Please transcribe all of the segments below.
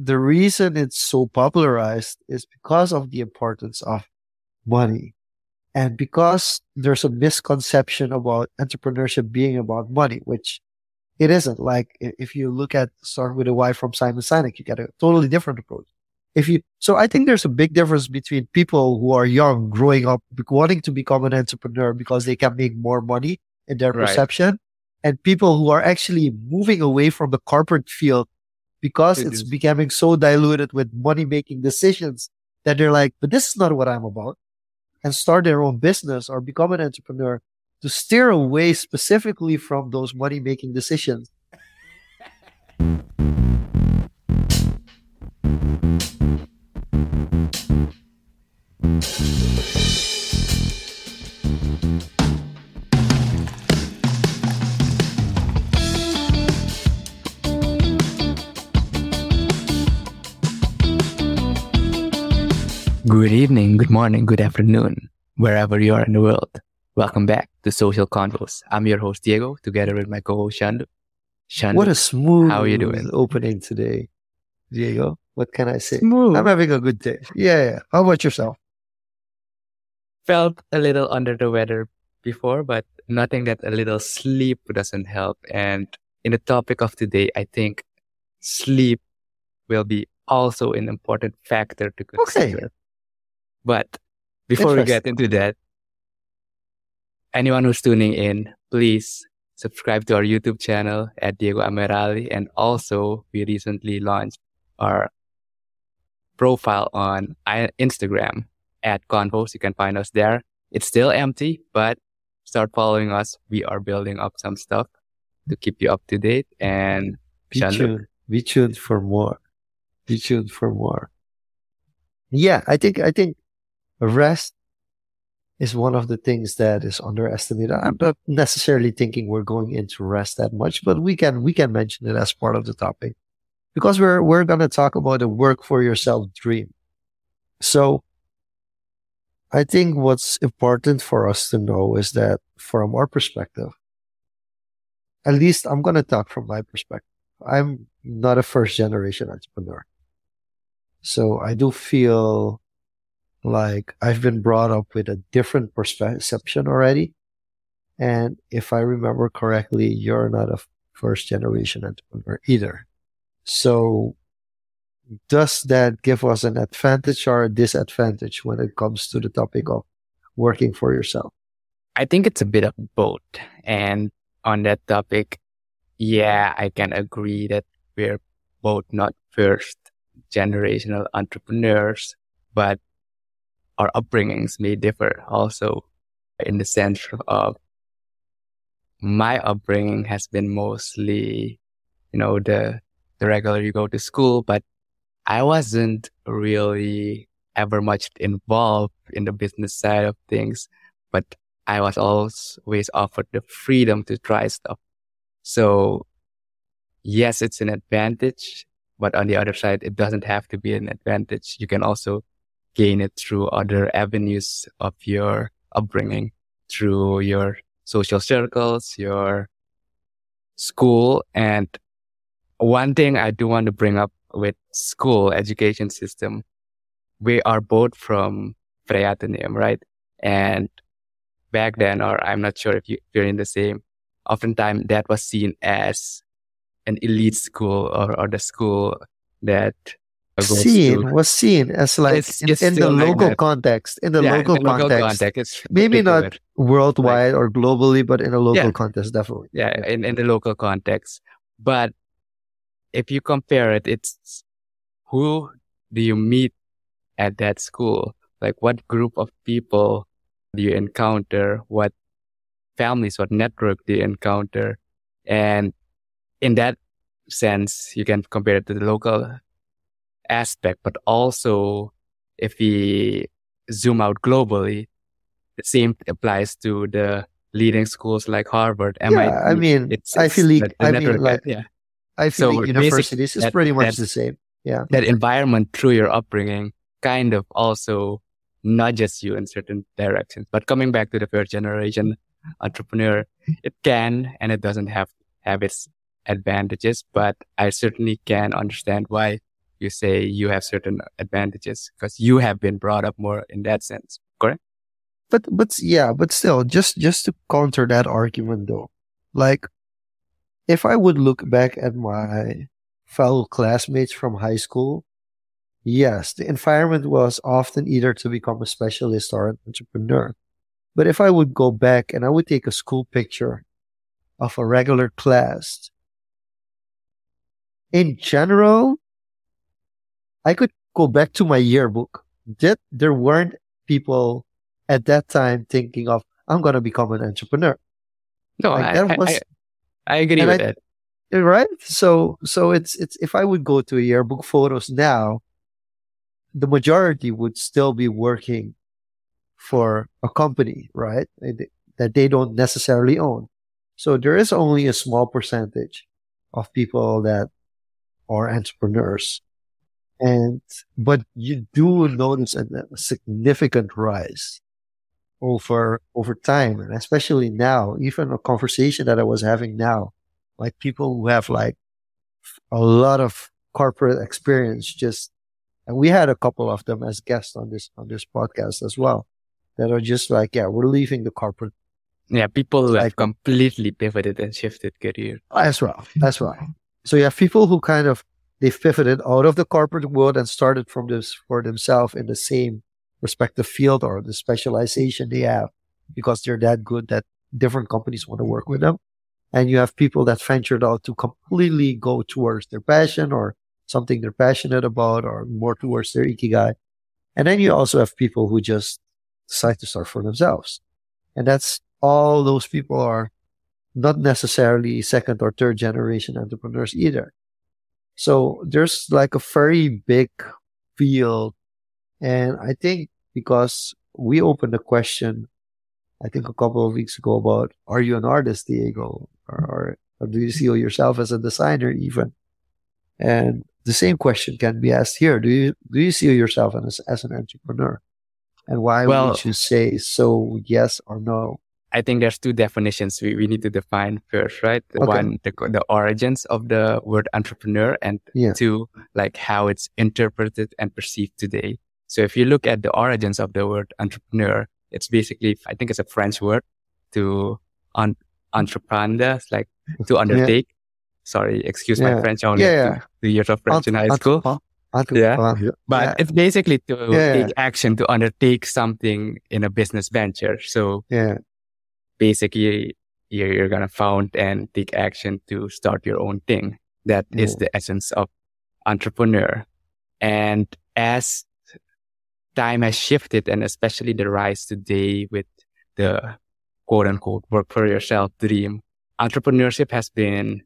the reason it's so popularized is because of the importance of money. And because there's a misconception about entrepreneurship being about money, which it isn't. Like if you look at Start with a Why from Simon Sinek, you get a totally different approach. If you, so I think there's a big difference between people who are young, growing up, wanting to become an entrepreneur because they can make more money in their right. perception, and people who are actually moving away from the corporate field because it it's is. becoming so diluted with money making decisions that they're like, but this is not what I'm about and start their own business or become an entrepreneur to steer away specifically from those money making decisions. Good evening, good morning, good afternoon, wherever you are in the world. Welcome back to Social Confoes. I'm your host Diego, together with my co-host Shandu. Shandu, what a smooth how are you doing? opening today, Diego. What can I say? Smooth. I'm having a good day. Yeah, yeah. How about yourself? Felt a little under the weather before, but nothing that a little sleep doesn't help. And in the topic of today, I think sleep will be also an important factor to consider. Okay. But before we get into that, anyone who's tuning in, please subscribe to our YouTube channel at Diego Ameerali. And also, we recently launched our profile on Instagram at Confoes. You can find us there. It's still empty, but start following us. We are building up some stuff to keep you up to date. And be tuned. Be tuned for more. Be tuned for more. Yeah, I think I think rest is one of the things that is underestimated. I'm not necessarily thinking we're going into rest that much, but we can we can mention it as part of the topic because we're we're going to talk about a work for yourself dream. So I think what's important for us to know is that from our perspective, at least I'm going to talk from my perspective. I'm not a first generation entrepreneur. So I do feel like I've been brought up with a different perception already. And if I remember correctly, you're not a first generation entrepreneur either. So does that give us an advantage or a disadvantage when it comes to the topic of working for yourself? I think it's a bit of both. And on that topic, yeah, I can agree that we're both not first generational entrepreneurs, but our upbringings may differ also in the sense of my upbringing has been mostly, you know, the, the regular you go to school, but I wasn't really ever much involved in the business side of things, but I was always offered the freedom to try stuff. So yes, it's an advantage, but on the other side, it doesn't have to be an advantage. You can also gain it through other avenues of your upbringing, through your social circles, your school. And one thing I do want to bring up with school education system, we are both from Freya right? And back then, or I'm not sure if, you, you're in the same, oftentimes that was seen as an elite school or, or the school that seen was seen as like it's, it's in, in the local context in the yeah, local, in the local context, context maybe not worldwide or globally but in a local yeah. context definitely. Yeah. in, in the local context. But if you compare it it's who do you meet at that school? Like what group of people do you encounter? What families what network do you encounter? And in that sense you can compare it to the local aspect, but also if we zoom out globally, the same applies to the leading schools like Harvard, MIT. Yeah, I mean, it's, I feel like, I mean, like, yeah. I feel so like universities is pretty much that, the same. Yeah. That environment through your upbringing kind of also nudges you in certain directions. But coming back to the first generation entrepreneur, it can and it doesn't have have its advantages, but I certainly can understand why you say you have certain advantages because you have been brought up more in that sense, correct? But but yeah, but still, just just to counter that argument though, like if I would look back at my fellow classmates from high school, yes, the environment was often either to become a specialist or an entrepreneur. But if I would go back and I would take a school picture of a regular class, in general, I could go back to my yearbook. That there weren't people at that time thinking of I'm going to become an entrepreneur. No, like I, was, I, I, agree with I, that. Eh, right? So so it's it's if I would go to a yearbook photos now, the majority would still be working for a company, right? That they don't necessarily own. So there is only a small percentage of people that are entrepreneurs. And, but you do notice a, a significant rise over, over time. And especially now, even a conversation that I was having now, like people who have like a lot of corporate experience just, and we had a couple of them as guests on this, on this podcast as well that are just like, yeah, we're leaving the corporate. Yeah, people who like, have completely pivoted and shifted career. As well, That's right. So you have people who kind of they've pivoted out of the corporate world and started from this for themselves in the same respective field or the specialization they have because they're that good that different companies want to work with them. And you have people that ventured out to completely go towards their passion or something they're passionate about or more towards their ikigai. And then you also have people who just decide to start for themselves. And that's all those people are not necessarily second or third generation entrepreneurs either. So there's like a very big field. And I think because we opened the question, I think a couple of weeks ago about, are you an artist, Diego? Or, or, or do you see yourself as a designer even? And the same question can be asked here. Do you, do you see yourself as, as an entrepreneur? And why well, would you say so yes or no? I think there's two definitions we, we need to define first, right? The okay. One, the, the origins of the word entrepreneur and yeah. two, like how it's interpreted and perceived today. So if you look at the origins of the word entrepreneur, it's basically, I think it's a French word to un, entreprendre, like to undertake. Yeah. Sorry, excuse yeah. my French only. Yeah, two, years of French in high school yeah. But yeah. it's basically to yeah. take action to undertake something in a business venture. So yeah. Basically you're, you're going to found and take action to start your own thing. That yeah. is mm. the essence of entrepreneur. And as time has shifted and especially the rise today with the quote unquote work for yourself dream, entrepreneurship has been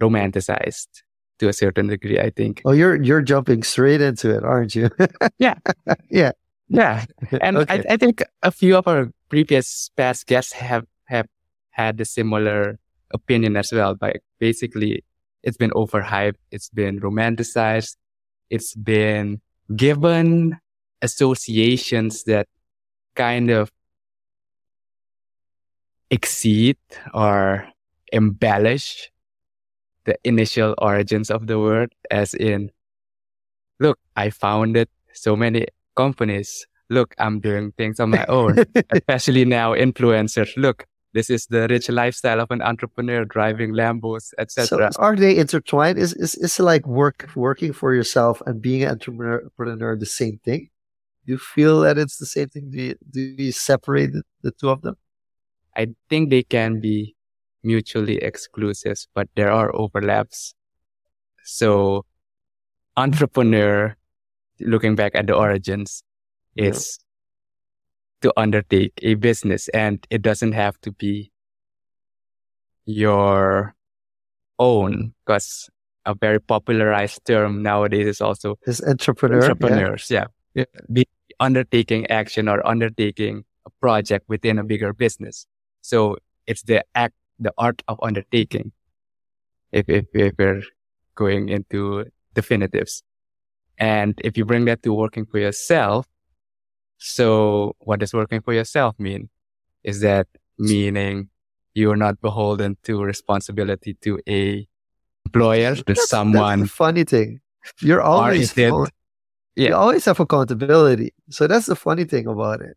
romanticized to a certain degree, I think. Oh, you're you're jumping straight into it, aren't you? yeah, yeah, yeah. And okay. I, I think a few of our previous past guests have have had a similar opinion as well. But basically, it's been overhyped, it's been romanticized, it's been given associations that kind of exceed or embellish the initial origins of the word, as in, look, I founded so many companies. Look, I'm doing things on my own, especially now influencers. Look, this is the rich lifestyle of an entrepreneur driving Lambos, etc. So are they intertwined? Is, is is like work working for yourself and being an entrepreneur the same thing? Do you feel that it's the same thing? Do you, do you separate the two of them? I think they can be mutually exclusive, but there are overlaps. So entrepreneur, looking back at the origins, is yeah. to undertake a business and it doesn't have to be your own because a very popularized term nowadays is also is intrapreneur. Entrepreneurs, yeah. yeah. Be undertaking action or undertaking a project within a bigger business. So it's the act the art of undertaking. If, if, if we're going into definitives. And if you bring that to working for yourself, so what does working for yourself mean? Is that meaning you're not beholden to responsibility to a employer, to that's, someone? That's funny thing. You're always it- you always have accountability. So that's the funny thing about it.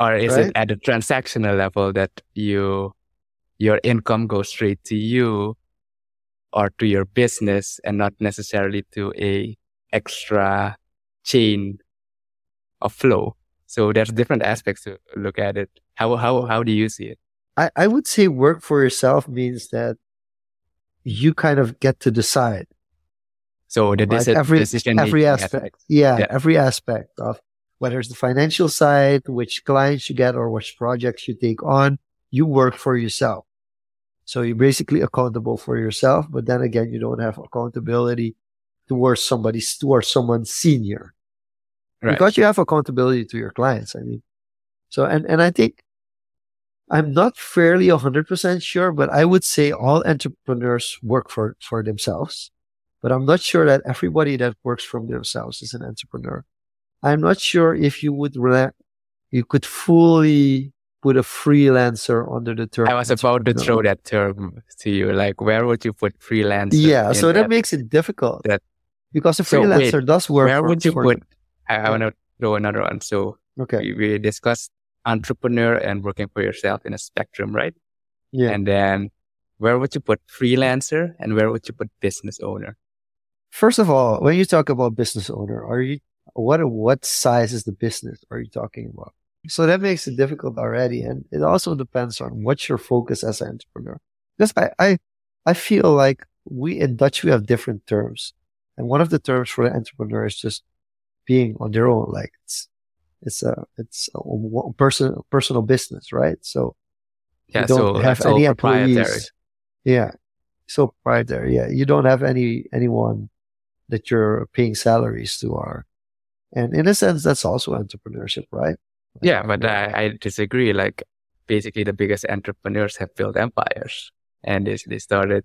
Or is Right? it at the transactional level that you your income goes straight to you or to your business and not necessarily to a extra chain of flow? So there's different aspects to look at it. How how how do you see it? I, I would say work for yourself means that you kind of get to decide So the Like every- decision every aspect. aspect. yeah, Yeah. every aspect of whether it's the financial side, which clients you get or which projects you take on, you work for yourself. So you're basically accountable for yourself, but then again, you don't have accountability towards somebody, towards someone senior. Right. Because you have accountability to your clients. I mean, so, and, and I think I'm not fairly 100% sure, but I would say all entrepreneurs work for, for themselves. But I'm not sure that everybody that works from themselves is an entrepreneur. I'm not sure if you would, rela- you could fully put a freelancer under the term. I was about to throw that term to you. Like, where would you put freelancer? Yeah. So that makes it difficult that- because a So wait, freelancer does work. where for- would you put? I, I oh. want to throw another one. So Okay. we, we discussed entrepreneur and working for yourself in a spectrum, right? Yeah. And then where would you put freelancer and where would you put business owner? First of all, when you talk about business owner, are you what what size is the business are you talking about? So that makes it difficult already, and it also depends on what's your focus as an entrepreneur. Because I I I feel like we in Dutch we have different terms, and one of the terms for an entrepreneur is just being on their own. Like it's it's a it's a one person personal business, right? So Yeah, you don't so have any employees. Yeah. So proprietary. Yeah. You don't have any, anyone that you're paying salaries to are. And in a sense, that's also entrepreneurship, right? Yeah, but I, I disagree. Like basically the biggest entrepreneurs have built empires and they, they started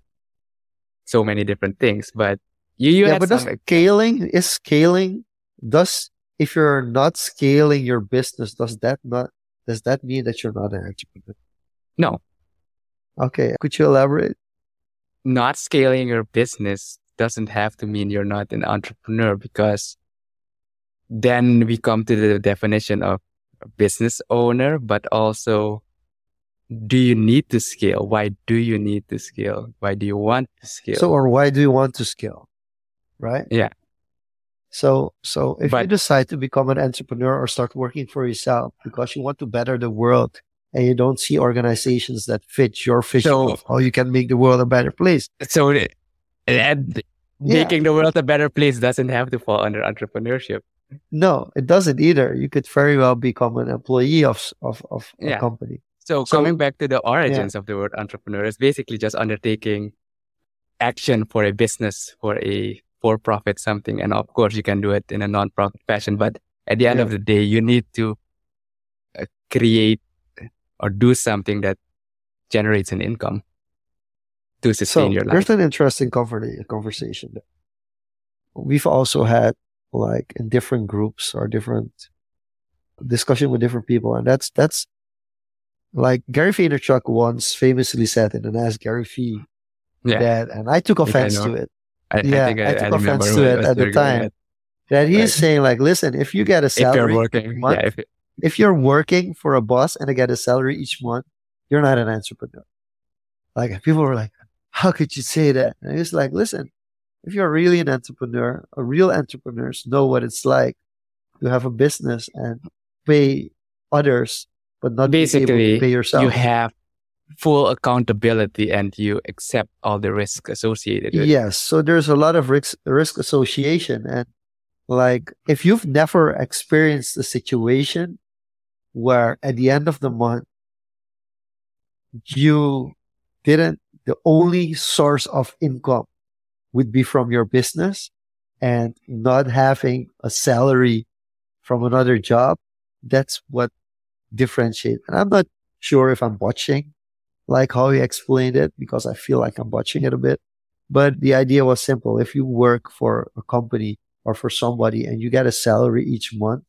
so many different things. But you, you yeah, but some, scaling is scaling does if you're not scaling your business, does that not does that mean that you're not an entrepreneur? no, Okay. Could you elaborate? not scaling your business doesn't have to mean you're not an entrepreneur because then we come to the definition of business owner, but also do you need to scale? Why do you need to scale? Why do you want to scale? So, or why do you want to scale? Right? Yeah. So, so if you decide to become an entrepreneur or start working for yourself because you want to better the world and you don't see organizations that fit your vision So- of how you can make the world a better place. so and Yeah. making the world a better place doesn't have to fall under entrepreneurship. No, it doesn't either. You could very well become an employee of, of, of a company. So, So- coming back to the origins of the word entrepreneur, it's basically just undertaking action for a business, for a for-profit something. And of course, you can do it in a non-profit fashion. But at the end of the day, you need to uh, create or do something that generates an income to So sustain your life. there's an interesting conver- conversation. We've also had like in different groups or different discussion with different people, and that's that's like Gary Vaynerchuk once famously said in an Ask Gary Vee Yeah, that, and I took think I offense to it. I, yeah, I think I, I took offense to it at the time. That he's Right. saying like, listen, if you get a If you're salary, working, month, yeah, if, if you're working for a boss and I get a salary each month, you're not an entrepreneur. Like people were like, how could you say that? And it's like, listen, if you're really an entrepreneur, a real entrepreneurs know what it's like to have a business and pay others, but not Basically, pay yourself. you have full accountability and you accept all the risk associated with. Yes. So there's a lot of risk, risk association. And like, if you've never experienced a situation where at the end of the month, you didn't, the only source of income would be from your business and not having a salary from another job. That's what differentiates. And I'm not sure if I'm watching like how he explained it because I feel like I'm watching it a bit. But the idea was simple. If you work for a company or for somebody and you get a salary each month,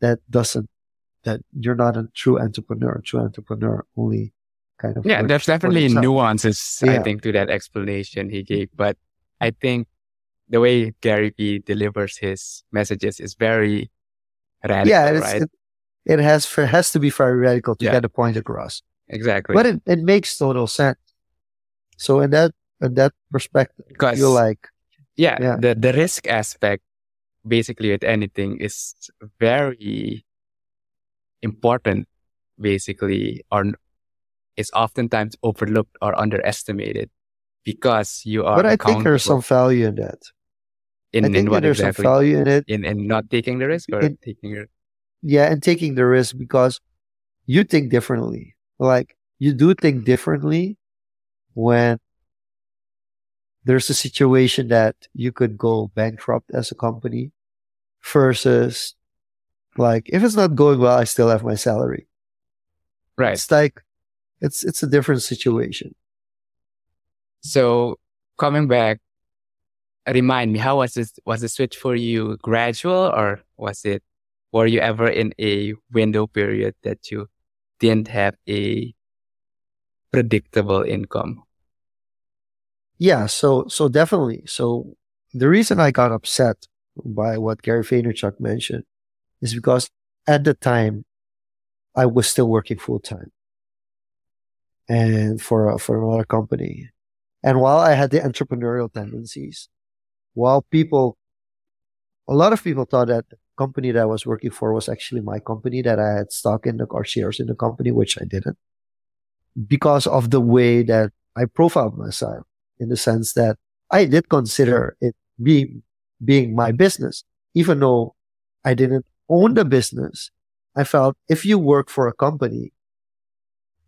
that doesn't, that you're not a true entrepreneur. A true entrepreneur only kind of. Yeah, works there's definitely nuances, I think, to that explanation he gave. But I think the way Gary Vee delivers his messages is very radical, yeah, right? it, it has it has to be very radical to Yeah. get the point across. Exactly. But it, it makes total sense. So in that in that perspective, you're like, yeah, Yeah. the the risk aspect basically with anything is very important basically or is oftentimes overlooked or underestimated because you are but I think there's some value in that. in, I in think what there's exactly some value in it. in in not taking the risk or In- taking it Yeah, and taking the risk because you think differently. Like you do think differently when there's a situation that you could go bankrupt as a company versus like if it's not going well, I still have my salary. right It's like it's it's a different situation. so coming back remind me how was this was the switch for you gradual or was it were you ever in a window period that you didn't have a predictable income Yeah, so so definitely. So the reason I got upset by what Gary Vaynerchuk mentioned is because at the time I was still working full time and for a, for another company. And while I had the entrepreneurial tendencies, while people, a lot of people thought that company that I was working for was actually my company that I had stock in the or shares in the company, which I didn't because of the way that I profiled myself in the sense that I did consider it being, being my business, even though I didn't own the business. I felt if you work for a company,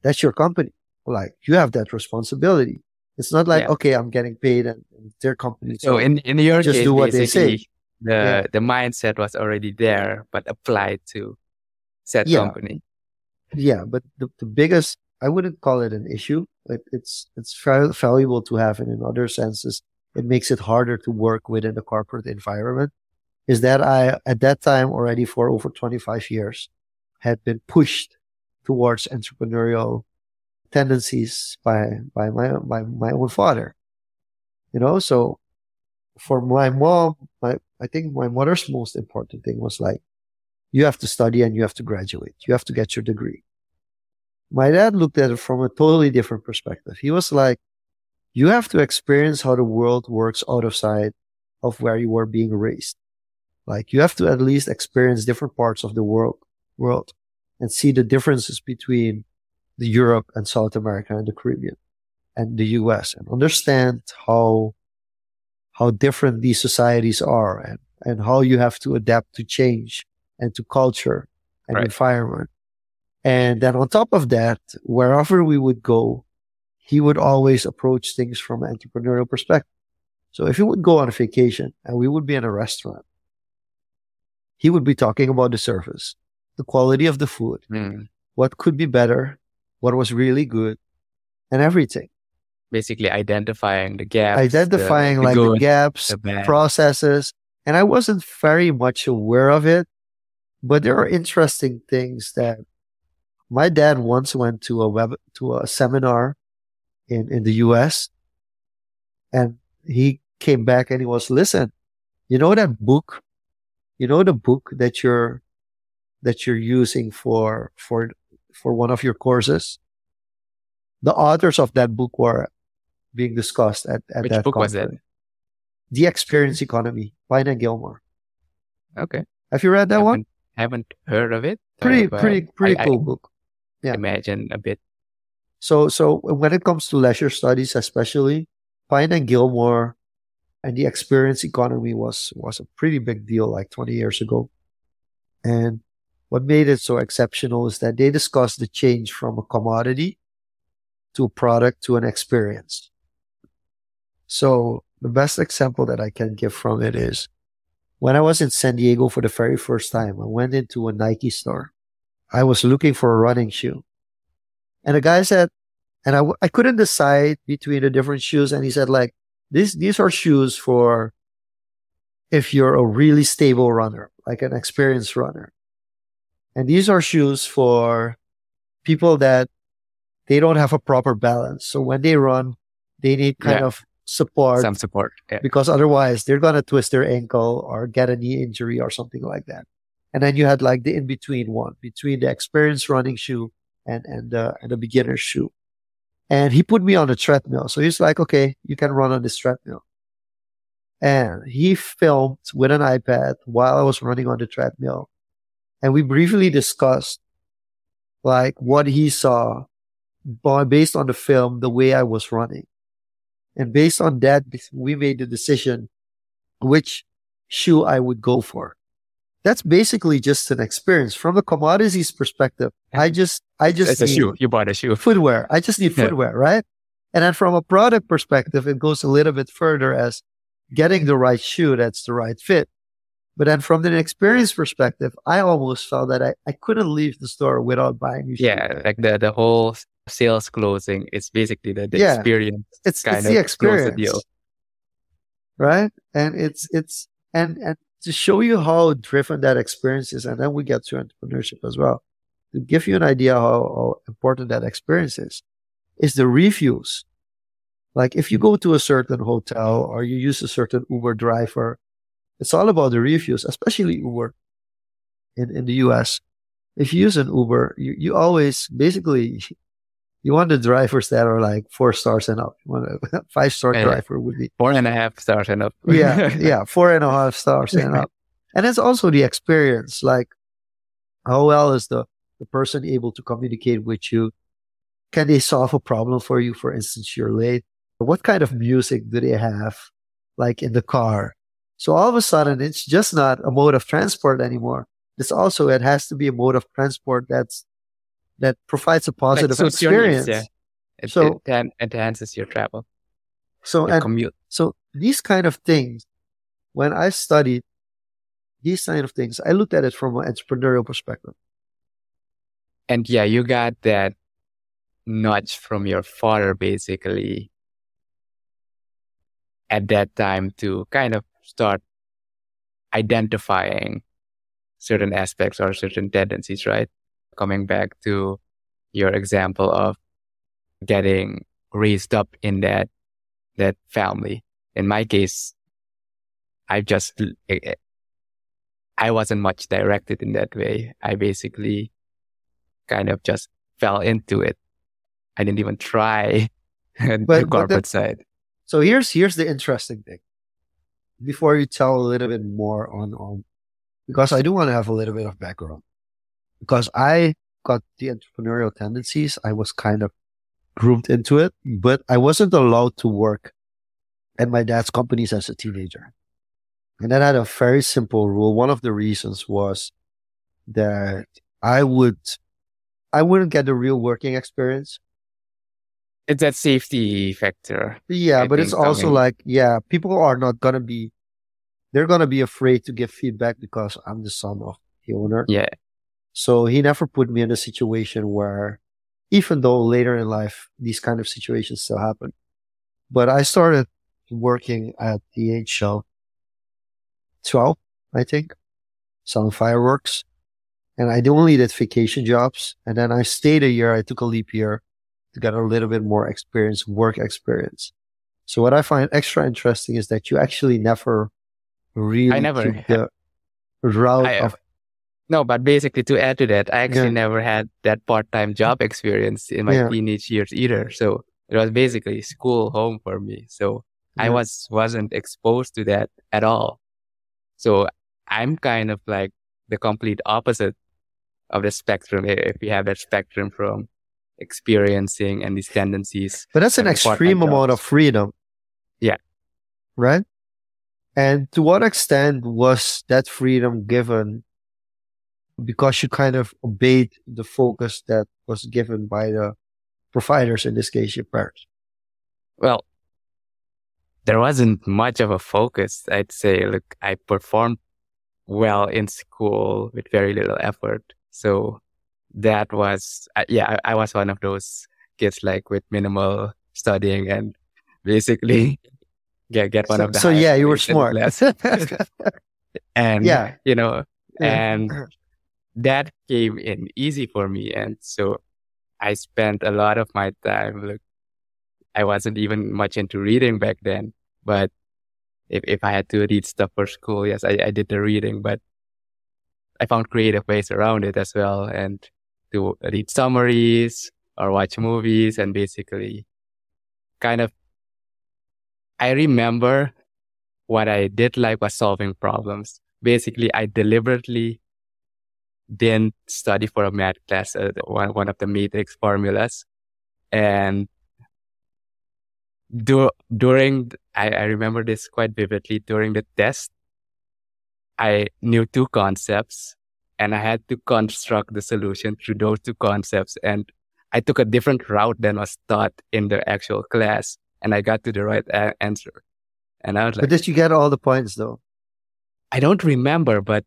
that's your company. Like you have that responsibility. It's not like, Yeah. okay, I'm getting paid and, and their company. so in in your just case do what they say. The Yeah. the mindset was already there but applied to said Yeah. company yeah, but the, the biggest, I wouldn't call it an issue. It, it's, it's valuable to have. And in other senses, it makes it harder to work within the corporate environment is that I, at that time already for over 25 years had been pushed towards entrepreneurial tendencies by, by my, by my own father. You know, so for my mom, my, I think my mother's most important thing was like, you have to study and you have to graduate. You have to get your degree. My dad looked at it from a totally different perspective. He was like, you have to experience how the world works out of sight of where you were being raised. Like you have to at least experience different parts of the world, world and see the differences between the Europe and South America and the Caribbean and the US and understand how, how different these societies are and, and how you have to adapt to change and to culture and Right. environment. And then on top of that, wherever we would go, he would always approach things from an entrepreneurial perspective. So if he would go on a vacation and we would be in a restaurant, he would be talking about the service, the quality of the food, Hmm. what could be better, what was really good, and everything. Basically identifying the gaps Identifying the, the like the gaps, the processes. And I wasn't very much aware of it, but there are interesting things that my dad once went to a web, to a seminar in, in the US and he came back and he was, listen, you know that book, you know, the book that you're, that you're using for, for, for one of your courses. The authors of that book were being discussed at, at Which that book was conference. The Experience Economy, Pine and Gilmore. okay Have you read that one? haven't, haven't heard of it Pretty, but pretty, pretty I, cool book. Yeah. imagine a bit So, so when it comes to leisure studies, especially Pine and Gilmore and the experience economy was, was a pretty big deal like 20 years ago. And what made it so exceptional is that they discussed the change from a commodity to a product to an experience. So the best example that I can give from it is when I was in San Diego for the very first time, I went into a Nike store. I was looking for a running shoe. And the guy said, and I, I couldn't decide between the different shoes. And he said, like, these, these are shoes for if you're a really stable runner, like an experienced runner. And these are shoes for people that they don't have a proper balance. So when they run, they need kind Yeah. of support some support. Yeah. because otherwise they're gonna twist their ankle or get a knee injury or something like that. And then you had like the in between one between the experienced running shoe and and the and the beginner shoe. And he put me on a treadmill. So he's like, okay, you can run on this treadmill. And he filmed with an iPad while I was running on the treadmill. And we briefly discussed like what he saw by- based on the film, the way I was running. And based on that, we made the decision which shoe I would go for. That's basically just an experience from a commodities perspective. I just, I just It's a shoe. You bought a shoe. footwear. I just need Yeah. footwear, right? And then from a product perspective, it goes a little bit further as getting the right shoe that's the right fit. But then from an experience perspective, I almost felt that I, I couldn't leave the store without buying a shoe. Yeah, like the the whole sales closing is basically the, the Yeah. experience it's, kind it's of the experience. deal. right? And it's it's and and to show you how driven that experience is, and then we get to entrepreneurship as well. To give you an idea how, how important that experience is, is the reviews. Like if you go to a certain hotel or you use a certain Uber driver, it's all about the reviews, especially Uber in, in the US. If you use an Uber, you, you always basically you want the drivers that are like four stars and up. You want a five star Yeah. driver would be Four and a half stars and up. yeah, yeah, four and a half stars and up. And it's also the experience, like how well is the, the person able to communicate with you? Can they solve a problem for you? For instance, you're late. What kind of music do they have, like in the car? So all of a sudden, it's just not a mode of transport anymore. It's also it has to be a mode of transport that's that provides a positive your needs, experience. yeah. It, So- it enhances your travel, So your and commute. So these kind of things, when I studied these kind of things, I looked at it from an entrepreneurial perspective. And yeah, you got that nudge from your father basically at that time to kind of start identifying certain aspects or certain tendencies, right? Coming back to your example of getting raised up in that that family. In my case, I just I wasn't much directed in that way. I basically kind of just fell into it. I didn't even try the But- but corporate the- side. So here's here's the interesting thing. Before you tell a little bit more on on because I do want to have a little bit of background. Because I got the entrepreneurial tendencies, I was kind of groomed into it, but I wasn't allowed to work at my dad's companies as a teenager. And that had a very simple rule. One of the reasons was that I would I wouldn't get the real working experience. It's that safety factor. Yeah, I but it's also coming- like, yeah, people are not gonna be, they're gonna be afraid to give feedback because I'm the son of the owner. Yeah. So he never put me in a situation where, even though later in life these kind of situations still happen, but I started working at the age of twelve, I think, selling fireworks, and I only did vacation jobs, and then I stayed a year. I took a leap year to get a little bit more experience, work experience. So what I find extra interesting is that you actually never really I never took the route I, of no, but basically to add to that, I actually Yeah. never had that part-time job experience in my Yeah. teenage years either. So it was basically school home for me. So I was wasn't exposed to that at all. So I'm kind of like the complete opposite of the spectrum. If you have that spectrum from experiencing and these tendencies. But that's an extreme amount of freedom. Yeah. Right? And to what extent was that freedom given because you kind of obeyed the focus that was given by the providers, in this case, your parents? Well, there wasn't much of a focus. I'd say, look, I performed well in school with very little effort. So that was, uh, yeah, I, was one of those kids like with minimal studying and basically get, get one So, of the so yeah, you were smart. and, yeah. you know, and Yeah. that came in easy for me. And so I spent a lot of my time like I wasn't even much into reading back then. But if, if I had to read stuff for school, yes, I, I did the reading, but I found creative ways around it as well. And to read summaries or watch movies and basically kind of, I remember what I did like was solving problems. Basically, I deliberately didn't study for a math class, uh, one, one of the matrix formulas. And do, during, I, I remember this quite vividly during the test. I knew two concepts and I had to construct the solution through those two concepts. And I took a different route than was taught in the actual class and I got to the right a- answer. And I was like, But did you get all the points though? I don't remember, but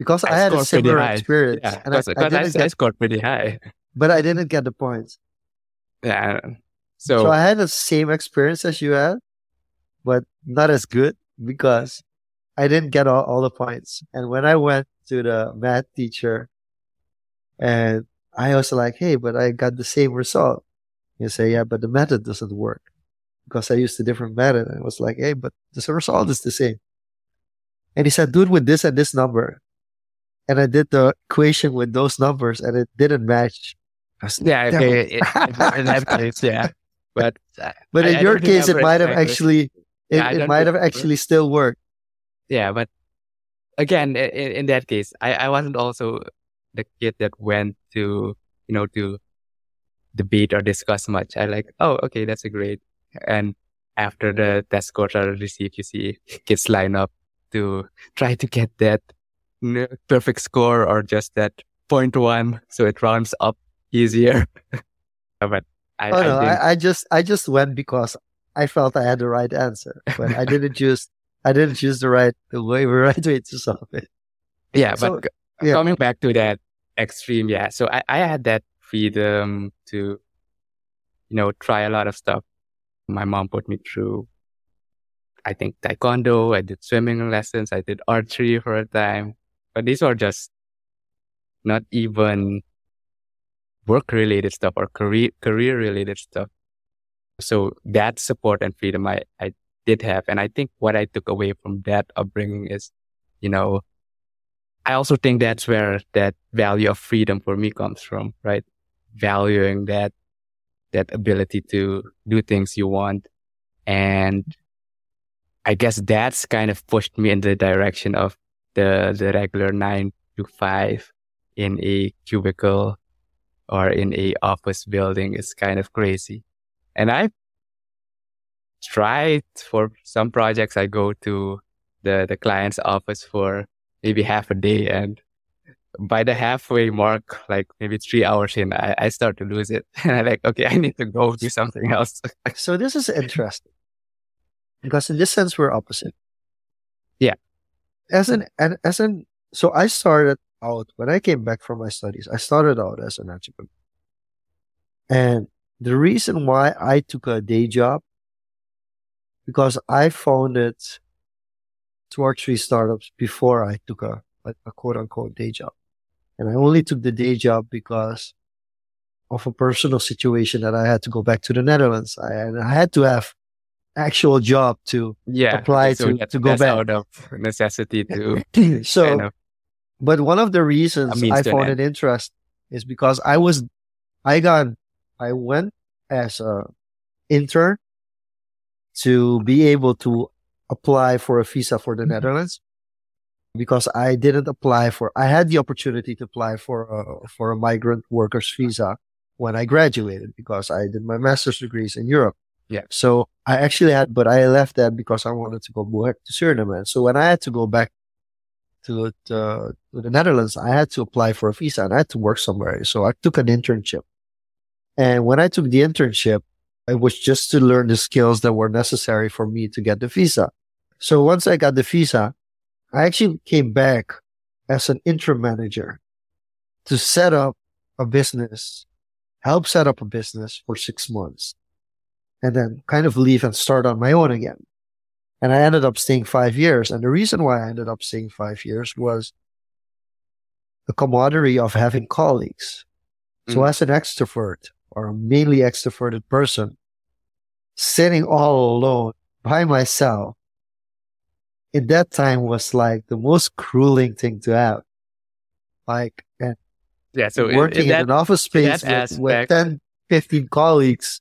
Because I, I had a similar experience. yeah, and I, I I, didn't I get, scored pretty high. but I didn't get the points. Yeah. So, So, I had the same experience as you had, but not as good because I didn't get all, all the points. And when I went to the math teacher and I was like, hey, but I got the same result. You say, yeah, but the method doesn't work because I used a different method. And I was like, hey, but the result is the same. And he said, do it with this and this number. And I did the equation with those numbers and it didn't match. Yeah, Damn okay, it. it- in that case, yeah. But, But in I your don't case, it might have exactly. actually, it, Yeah, it might have actually still worked. yeah, but again, in, in that case, I, I wasn't also the kid that went to, you know, to debate or discuss much. I like, oh, okay, that's a great. And after the test scores are received, you see kids line up to try to get that n- perfect score or just that point one, so it rounds up easier. but I, Oh no, I didn't I, I just I just went because I felt I had the right answer, but I didn't choose I didn't choose the right the way the right way to solve it. Yeah, So, but yeah. coming back to that extreme, yeah. So I, I had that freedom to, you know, try a lot of stuff. My mom put me through, I think, taekwondo. I did swimming lessons. I did archery for a time. But these are just not even work related stuff or career career related stuff. So that support and freedom I, I did have. And I think what I took away from that upbringing is, you know, I also think that's where that value of freedom for me comes from, right? Valuing that, that ability to do things you want. And I guess that's kind of pushed me in the direction of the, the regular nine to five in a cubicle or in a office building is kind of crazy. And I tried for some projects. I go to the, the client's office for maybe half a day. And by the halfway mark, like maybe three hours in, I, I start to lose it. And I'm like, okay, I need to go do something else. So this is interesting because in this sense we're opposite. Yeah. As an and as an so I started out when I came back from my studies. I started out as an entrepreneur, and the reason why I took a day job because I founded two or three startups before I took a, a, a quote unquote day job. And I only took the day job because of a personal situation that I had to go back to the Netherlands. I, and I had to have actual job to yeah. Apply so to- to go back. out of necessity to so kind of, but one of the reasons I an found end. it interest is because I was I got I went as a intern to be able to apply for a visa for the Mhm. Netherlands because I didn't apply for I had the opportunity to apply for a for a migrant workers visa when I graduated because I did my master's degrees in Europe. Yeah. So I actually had, but I left that because I wanted to go back to Suriname. So when I had to go back to, to, to the Netherlands, I had to apply for a visa and I had to work somewhere. So I took an internship. And when I took the internship, it was just to learn the skills that were necessary for me to get the visa. So once I got the visa, I actually came back as an interim manager to set up a business, help set up a business for six months and then kind of leave and start on my own again. And I ended up staying five years. And the reason why I ended up staying five years was the camaraderie of having colleagues. So Mm. as an extrovert, or a mainly extroverted person sitting all alone by myself in that time was like the most crueling thing to have. Like, Yeah. So working in that, in an office space with, with 10, 15 colleagues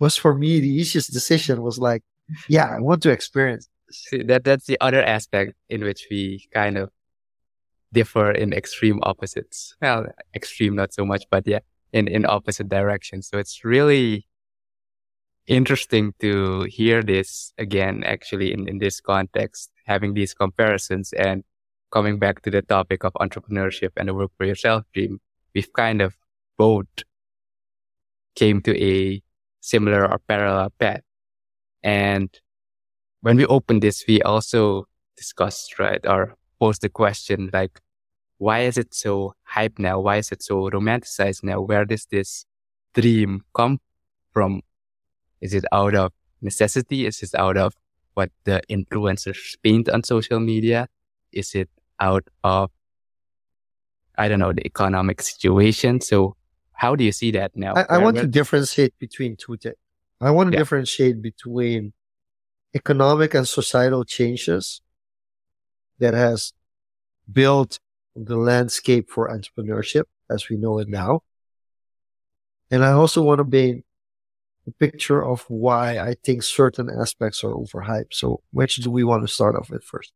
was for me the easiest decision was like, yeah, I want to experience. See, that that's the other aspect in which we kind of differ in extreme opposites. Well, extreme not so much, but yeah, in in opposite directions. So it's really interesting to hear this again, actually, in in this context, having these comparisons and coming back to the topic of entrepreneurship and the work for yourself dream. We've kind of both came to a similar or parallel path, and when we opened this, we also discussed, right, or posed the question like, why is it so hype now? Why is it so romanticized now? Where does this dream come from? Is it out of necessity? Is it out of what the influencers paint on social media? Is it out of, I don't know, the economic situation? So how do you see that now? I, I want where- to differentiate between two things. I want to Yeah. differentiate between economic and societal changes that has built the landscape for entrepreneurship as we know it now. And I also want to paint a picture of why I think certain aspects are overhyped. So which do we want to start off with first?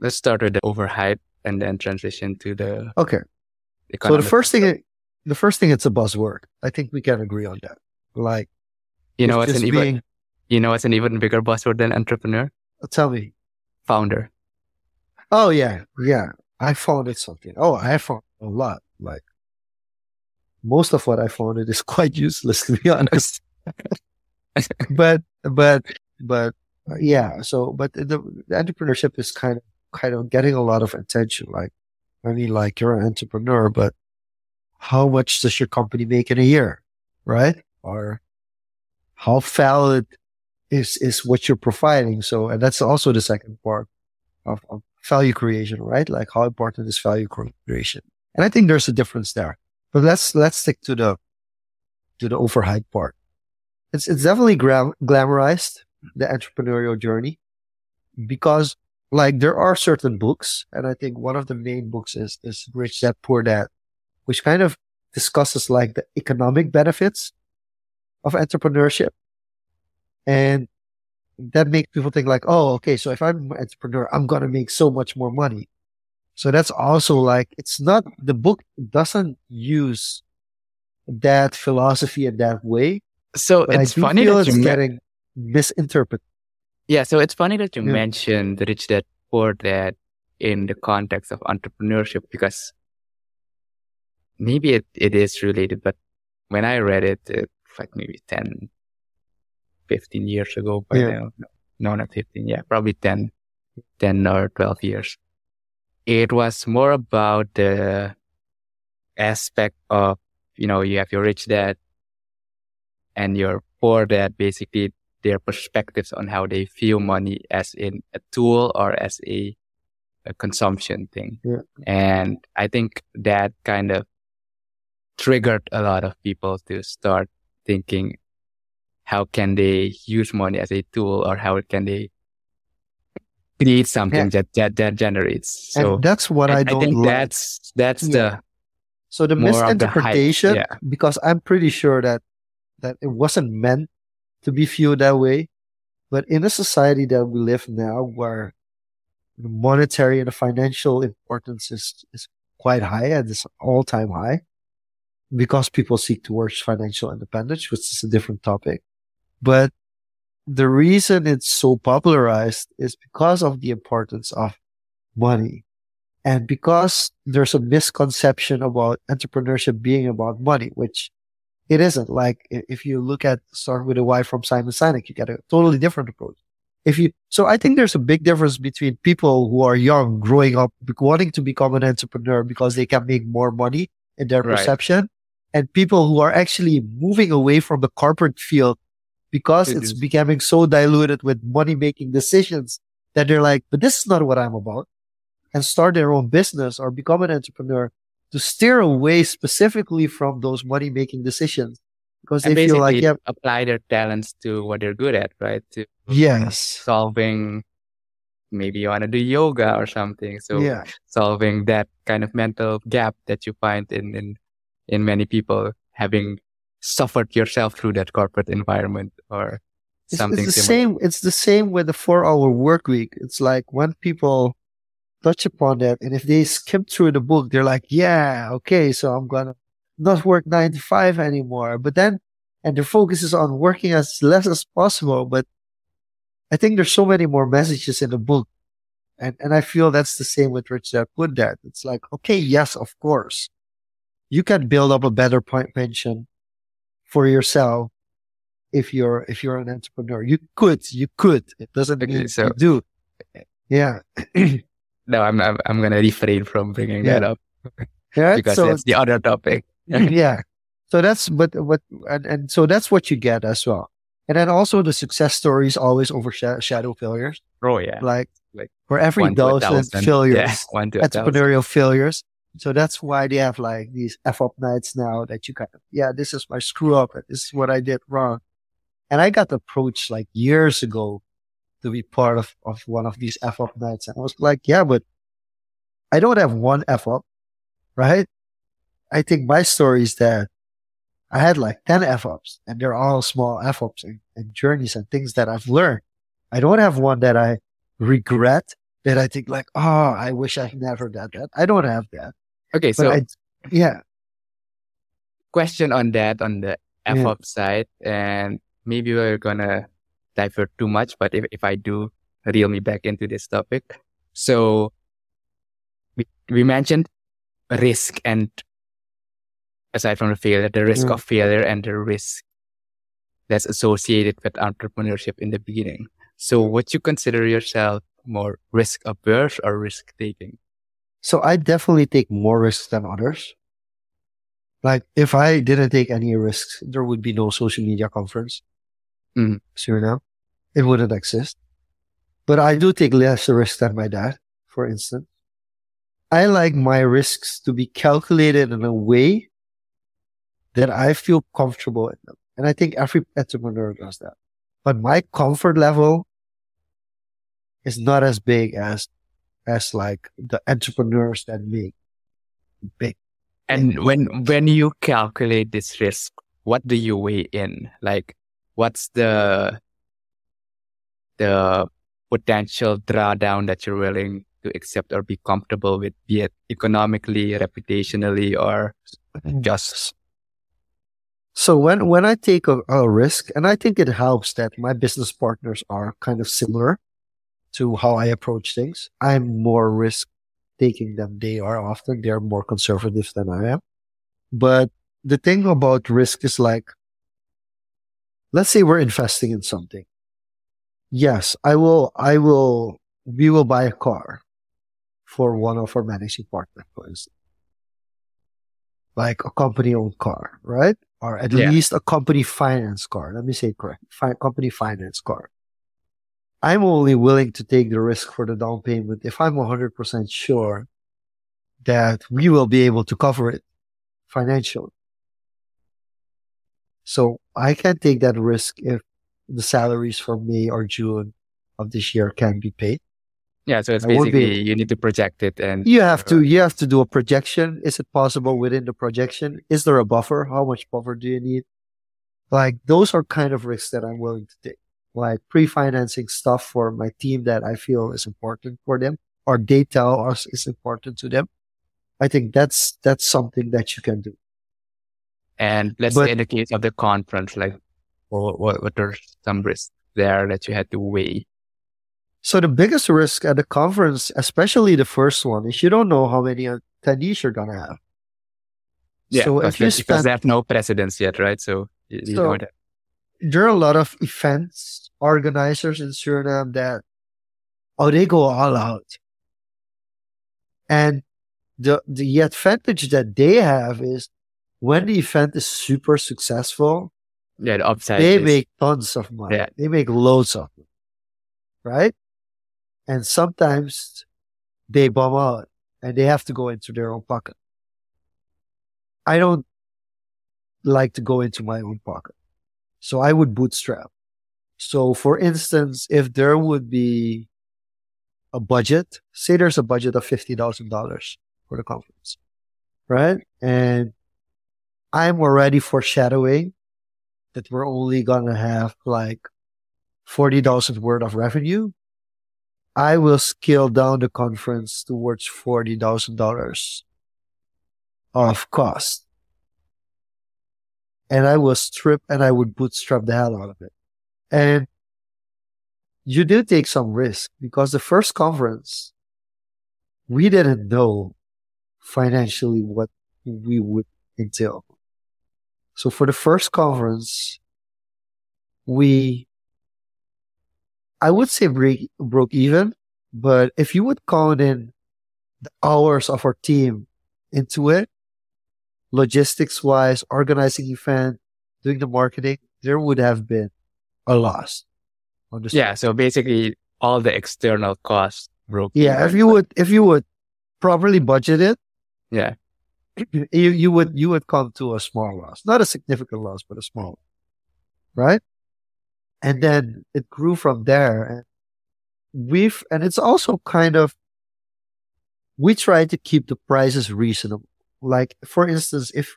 Let's start with the overhype and then transition to the Okay. So the first thing, the first thing, it's a buzzword. I think we can agree on that. Like, you know, it's an just even, being, you know, what's an even bigger buzzword than entrepreneur? tell me, Founder. Oh yeah, yeah. I found it something. Oh, I found a lot. Like most of what I found it is quite useless to be honest. but but but uh, yeah. So but the, the entrepreneurship is kind of kind of getting a lot of attention. Like I mean, like you're an entrepreneur, but how much does your company make in a year, right? Or how valid is is what you're providing? So and that's also the second part of, of value creation, right? Like how important is value creation? And I think there's a difference there. But let's let's stick to the to the overhyped part. It's it's definitely gra- glamorized the entrepreneurial journey because like there are certain books, and I think one of the main books is is Rich Dad Poor Dad, which kind of discusses like the economic benefits of entrepreneurship, and that makes people think like, oh, okay, so if I'm an entrepreneur, I'm gonna make so much more money. So that's also like it's not the book doesn't use that philosophy in that way, So it's funny that it's you getting misinterpreted. yeah. So it's funny that you Yeah. mentioned the rich dad poor dad in the context of entrepreneurship because maybe it, it is related, but when I read it, it like maybe 10, 15 years ago by Yeah. now. No, no, not 15. Yeah, probably 10, 10 or 12 years. It was more about the aspect of, you know, you have your rich dad and your poor dad, basically their perspectives on how they view money as in a tool or as a, a consumption thing. Yeah. And I think that kind of triggered a lot of people to start thinking, how can they use money as a tool or how can they create something Yeah. that, that, that generates. So and that's what I, don't think like. that's, that's Yeah. the, So the of the hype, misinterpretation, yeah. because I'm pretty sure that that it wasn't meant to be viewed that way. But in a society that we live now, where the monetary and the financial importance is is quite high at this all time high, because people seek towards financial independence, which is a different topic. But the reason it's so popularized is because of the importance of money. And because there's a misconception about entrepreneurship being about money, which it isn't. Like if you look at Start with a Why from Simon Sinek, you get a totally different approach. If you, so I think there's a big difference between people who are young, growing up, wanting to become an entrepreneur because they can make more money in their Right. perception, and people who are actually moving away from the corporate field because It it's is. becoming so diluted with money making decisions that they're like, but this is not what I'm about and start their own business or become an entrepreneur to steer away specifically from those money making decisions because And they feel like, yeah, apply their talents to what they're good at, right? To yes, solving maybe you want to do yoga or something. So yeah, solving that kind of mental gap that you find in in, in many people having suffered yourself through that corporate environment or it's, something it's the similar. same. It's the same with the four-hour work week. It's like when people touch upon that, and if they skim through the book, they're like, yeah, okay, so I'm gonna not work nine to five anymore. But then, and their focus is on working as less as possible. But I think there's so many more messages in the book. And, and I feel that's the same with Rich Dad Poor Dad. It's like, okay, yes, of course. You can build up a better pen- pension for yourself if you're, if you're an entrepreneur. You could, you could. It doesn't Okay, mean so- you do. Yeah. No, I'm I'm, I'm gonna refrain from bringing that up Yeah. because so, that's the other topic. yeah. So that's but what and, and so that's what you get as well. And then also the success stories always overshadow failures. Oh yeah, Like, Like for every dozen failures, Yeah, to a thousand. entrepreneurial failures. So that's why they have like these F up nights now that you kind of, yeah, this is my screw up. This is what I did wrong. And I got approached like years ago to be part of, of one of these F up nights. And I was like, yeah, but I don't have one F up, right? I think my story is that I had like 10 F ups and they're all small F ups and, and journeys and things that I've learned. I don't have one that I regret that I think like, oh, I wish I never did that. I don't have that. Okay, so I, yeah, question on that on the Yeah. FOP side, and maybe we're gonna divert too much, but if, if I do, reel me back into this topic. So we, we mentioned risk and aside from the failure, the risk Mm. of failure and the risk that's associated with entrepreneurship in the beginning. So would you consider yourself more risk averse or risk taking? So I definitely take more risks than others. Like if I didn't take any risks, there would be no social media conference. Mm-hmm. Suriname. It wouldn't exist. But I do take less risks than my dad, for instance. I like my risks to be calculated in a way that I feel comfortable in them. And I think every entrepreneur does that. But my comfort level is not as big as as like the entrepreneurs that make big. And when when you calculate this risk, what do you weigh in? Like, what's the the potential drawdown that you're willing to accept or be comfortable with, be it economically, reputationally, or mm-hmm. just So when when I take a, a risk, and I think it helps that my business partners are kind of similar to how I approach things. I'm more risk taking than they are often. They're more conservative than I am. But the thing about risk is like, let's say we're investing in something. Yes, I will, I will, we will buy a car for one of our managing partners, for instance. Like a company owned car, right? Or at Yeah. least a company finance car. Let me say it correct. Fi- company finance car. I'm only willing to take the risk for the down payment if I'm 100% sure that we will be able to cover it financially. So I can take that risk if the salaries for May or June of this year can be paid. yeah. So it's I basically you need to project it and You have to, you have to do a projection. Is it possible within the projection? Is there a buffer? How much buffer do you need? Like those are kind of risks that I'm willing to take. Like pre-financing stuff for my team that I feel is important for them or they tell us is important to them. I think that's, that's something that you can do. And let's But- say in the case of the conference, like what what, what are some risks there that you had to weigh? So the biggest risk at the conference, especially the first one, is you don't know how many attendees you're going to have. Yeah, so because, if you because spend there's no precedence yet, right? So you, So- there are a lot of events organizers in Suriname that oh they go all out. And the the advantage that they have is when the event is super successful, yeah, the upside they is- make tons of money. Yeah. They make loads of money. Right? And sometimes they bum out and they have to go into their own pocket. I don't like to go into my own pocket. So I would bootstrap. So for instance, if there would be a budget, say there's a budget of $50,000 for the conference, right? And I'm already foreshadowing that we're only going to have like 40,000 worth of revenue. I will scale down the conference towards $40,000 of cost. And I will strip and I would bootstrap the hell out of it. And you do take some risk because the first conference, we didn't know financially what we would entail. So for the first conference, we, I would say break, broke even, but if you would count in the hours of our team into it, logistics wise, organizing event, doing the marketing, there would have been a loss. Yeah. So basically all the external costs broke. Yeah. If you would, if you would properly budget it, Yeah. you, you would, you would come to a small loss, not a significant loss, but a small, right? And then it grew from there and we've, and it's also kind of, we try to keep the prices reasonable. Like, for instance, if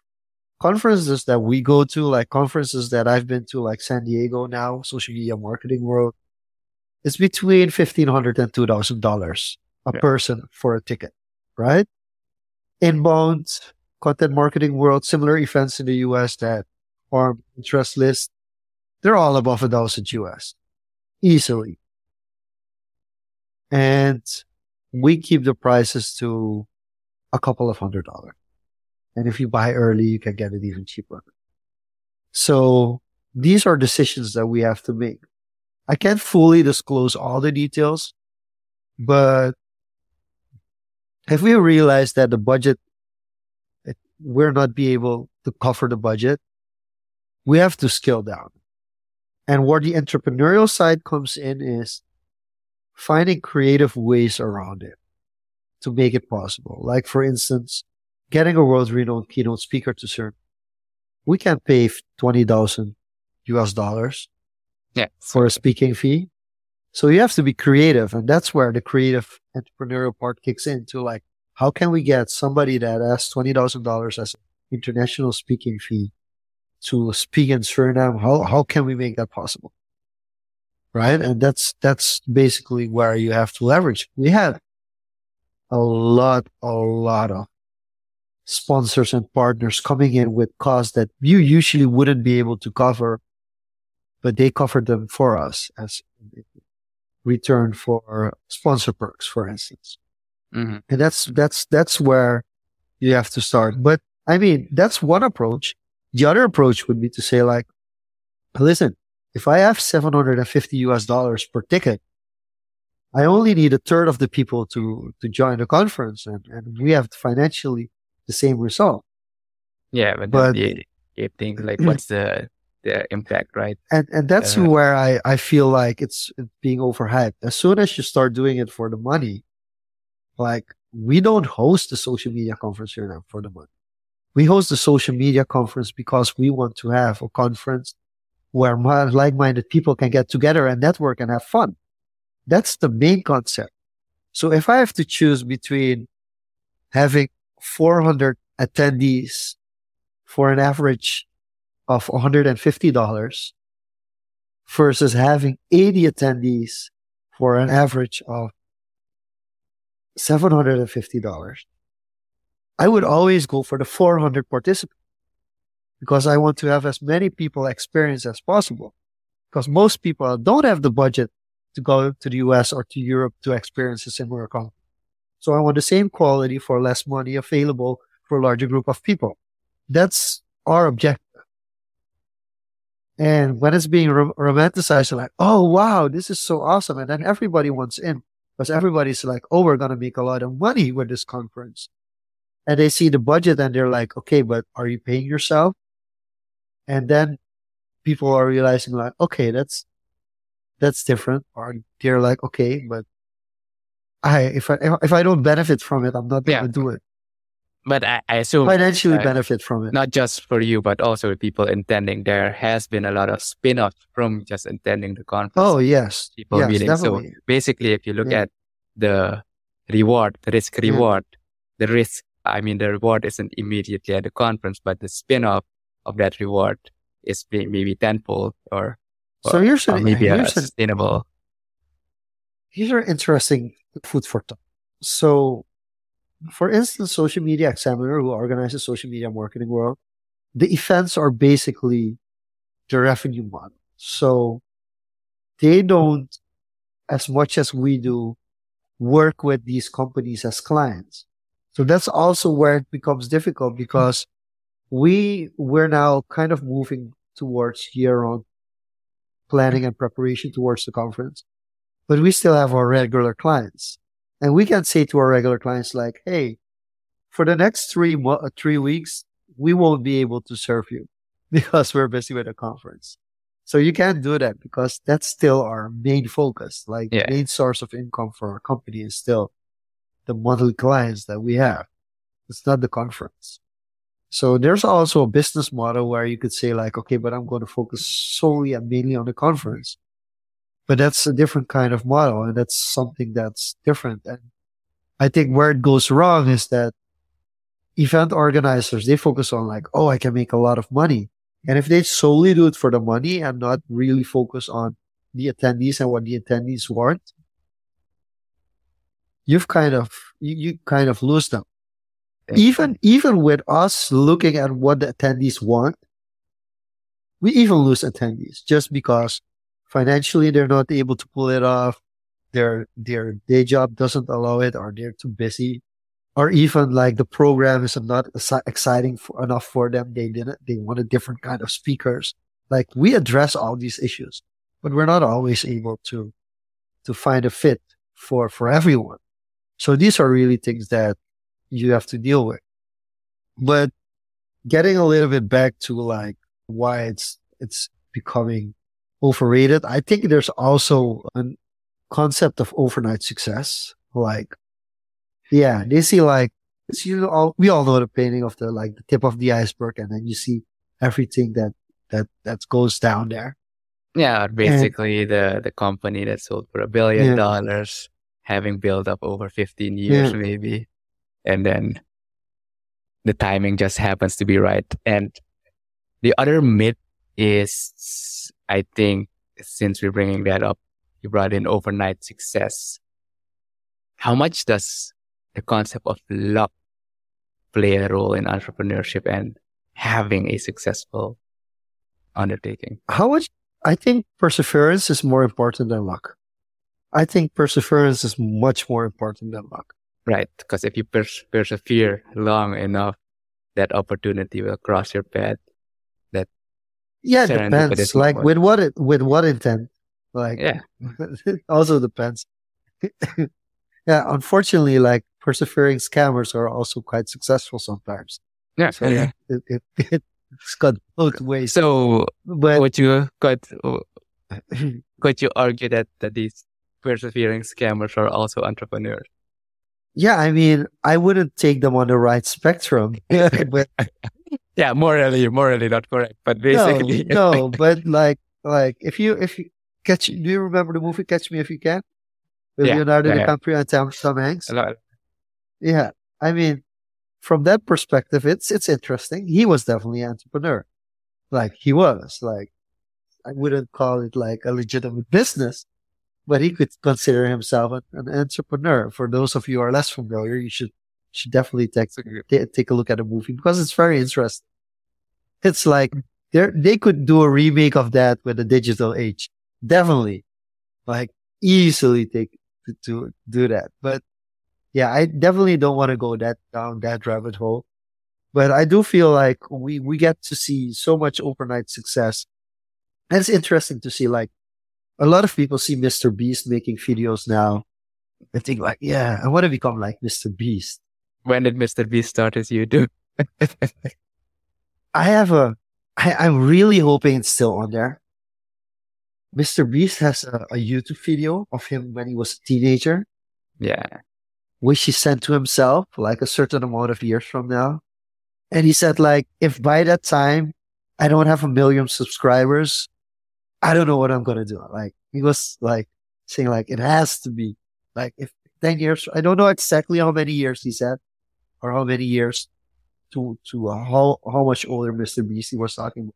conferences that we go to, like conferences that I've been to, like San Diego now, social media marketing world, it's between $1,500 and $2,000 a Yeah. person for a ticket, right? Inbound content marketing world, similar events in the US that are interest list, they're all above a thousand US easily. And we keep the prices to a couple of hundred dollars. And if you buy early, you can get it even cheaper. So these are decisions that we have to make. I can't fully disclose all the details, but if we realize that the budget, we're not be able to cover the budget, we have to scale down. And where the entrepreneurial side comes in is finding creative ways around it to make it possible. Like, for instance, getting a world renowned keynote speaker to serve. We can pay 20,000 US dollars Yeah. for a speaking fee. So you have to be creative. And that's where the creative entrepreneurial part kicks in to like, how can we get somebody that has $20,000 as an international speaking fee to speak in Suriname? How, how can we make that possible? Right. And that's, that's basically where you have to leverage. We had a lot, a lot of sponsors and partners coming in with costs that you usually wouldn't be able to cover, but they covered them for us as return for sponsor perks, for instance. Mhm. And that's, that's, that's where you have to start. But I mean, that's one approach. The other approach would be to say like, listen, if I have 750 US dollars per ticket, I only need a third of the people to, to join the conference and, and we have to financially the same result. Yeah. But, But- you, you think like, what's the, the impact, right? And, and that's Uh, where I, I feel like it's it's being overhyped. As soon as you start doing it for the money, like we don't host the social media conference here now for the money. We host the social media conference because we want to have a conference where like-minded people can get together and network and have fun. That's the main concept. So if I have to choose between having 400 attendees for an average of $150 versus having 80 attendees for an average of $750, I would always go for the 400 participants because I want to have as many people experience as possible. Because most people don't have the budget to go to the US or to Europe to experience a similar conference. So I want the same quality for less money available for a larger group of people. That's our objective. And when it's being rom- romanticized, like, oh, wow, this is so awesome. And then everybody wants in because everybody's like, oh, we're going to make a lot of money with this conference. And they see the budget and they're like, okay, but are you paying yourself? And then people are realizing like, okay, that's, that's different. Or they're like, okay, but I, if I, if I don't benefit from it, I'm not going to do it. but I, I assume financially uh, benefit from it. not just for you, but also the people attending. There has been a lot of spin-offs from just attending the conference. Oh yes, people yes, meeting. definitely. So basically, if you look Yeah. at the reward, the risk Yeah. reward, the risk, I mean, the reward isn't immediately at the conference, but the spin-off of that reward is maybe tenfold or, So or, here's or an, maybe a here's an sustainable. These are interesting food for thought. So, for instance, Social Media Examiner, who organizes Social Media Marketing World, the events are basically the revenue model. So, they don't, as much as we do, work with these companies as clients. So that's also where it becomes difficult because we, we're now kind of moving towards year-round planning and preparation towards the conference but we still have our regular clients. And we can say to our regular clients like, Hey, for the next three, mo- uh, three weeks, we won't be able to serve you because we're busy with a conference. So you can't do that because that's still our main focus. Like Yeah. main source of income for our company is still the monthly clients that we have. It's not the conference. So there's also a business model where you could say like, okay, but I'm going to focus solely and mainly on the conference but that's a different kind of model and that's something that's different. And i think where it goes wrong is that event organizers they focus on like oh i can make a lot of money. And if they solely do it for the money and not really focus on the attendees and what the attendees want you've kind of you, you kind of lose them. Even even with us looking at what the attendees want we even lose attendees just because financially they're not able to pull it off. Their their day job doesn't allow it or they're too busy or even like the program is not exciting for, enough for them. They didn't they want a different kind of speakers. Like we address all these issues but we're not always able to to find a fit for for everyone. So these are really things that you have to deal with. But getting a little bit back to like why it's it's becoming overrated. I think there's also a concept of overnight success. Like, yeah, they see like, you all, we all know the painting of the, like the tip of the iceberg and then you see everything that, that, that goes down there. Yeah, basically the, the company that sold for a billion Yeah. dollars, having built up over 15 years Yeah. maybe. And then the timing just happens to be right. And the other myth is, I think, since we're bringing that up, you brought in overnight success. How much does the concept of luck play a role in entrepreneurship and having a successful undertaking? How much, I think perseverance is more important than luck. I think perseverance is much more important than luck. Right. Because if you pers- persevere long enough, that opportunity will cross your path. Yeah, it depends. Like with what it, with what intent? Like Yeah. it also depends. yeah, unfortunately, like persevering scammers are also quite successful sometimes. Yeah. So it, it, it, it's got both ways. So But would you could could you argue that, that these persevering scammers are also entrepreneurs? yeah, I mean, I wouldn't take them on the right spectrum. but Yeah, morally, morally not correct, but basically, no, no, but like, like if you if you catch, do you remember the movie Catch Me If You Can with Yeah, Leonardo yeah. DiCaprio and Tom, Tom Hanks? Yeah. I mean, from that perspective, it's, it's interesting. He was definitely an entrepreneur. Like he was like, I wouldn't call it like a legitimate business, but he could consider himself an, an entrepreneur. For those of you who are less familiar, you should, should definitely take, ta- take a look at the movie because it's very interesting. It's like they they could do a remake of that with the digital age. Definitely. Like easily take to, to do that. But yeah, I definitely don't want to go that down that rabbit hole. But I do feel like we, we get to see so much overnight success. And it's interesting to see like a lot of people see Mr. Beast making videos now and think like, yeah, I want to become like Mr. Beast. When did Mr. Beast start as YouTube? I have a, I, I'm really hoping it's still on there. Mr. Beast has a, a YouTube video of him when he was a teenager. yeah. which he sent to himself like a certain amount of years from now. And he said, like, if by that time I don't have a million subscribers, I don't know what I'm going to do. Like, he was like saying, like, it has to be like, if 10 years, I don't know exactly how many years he said or how many years to, to uh, how, how much older Mr. Beast was talking about.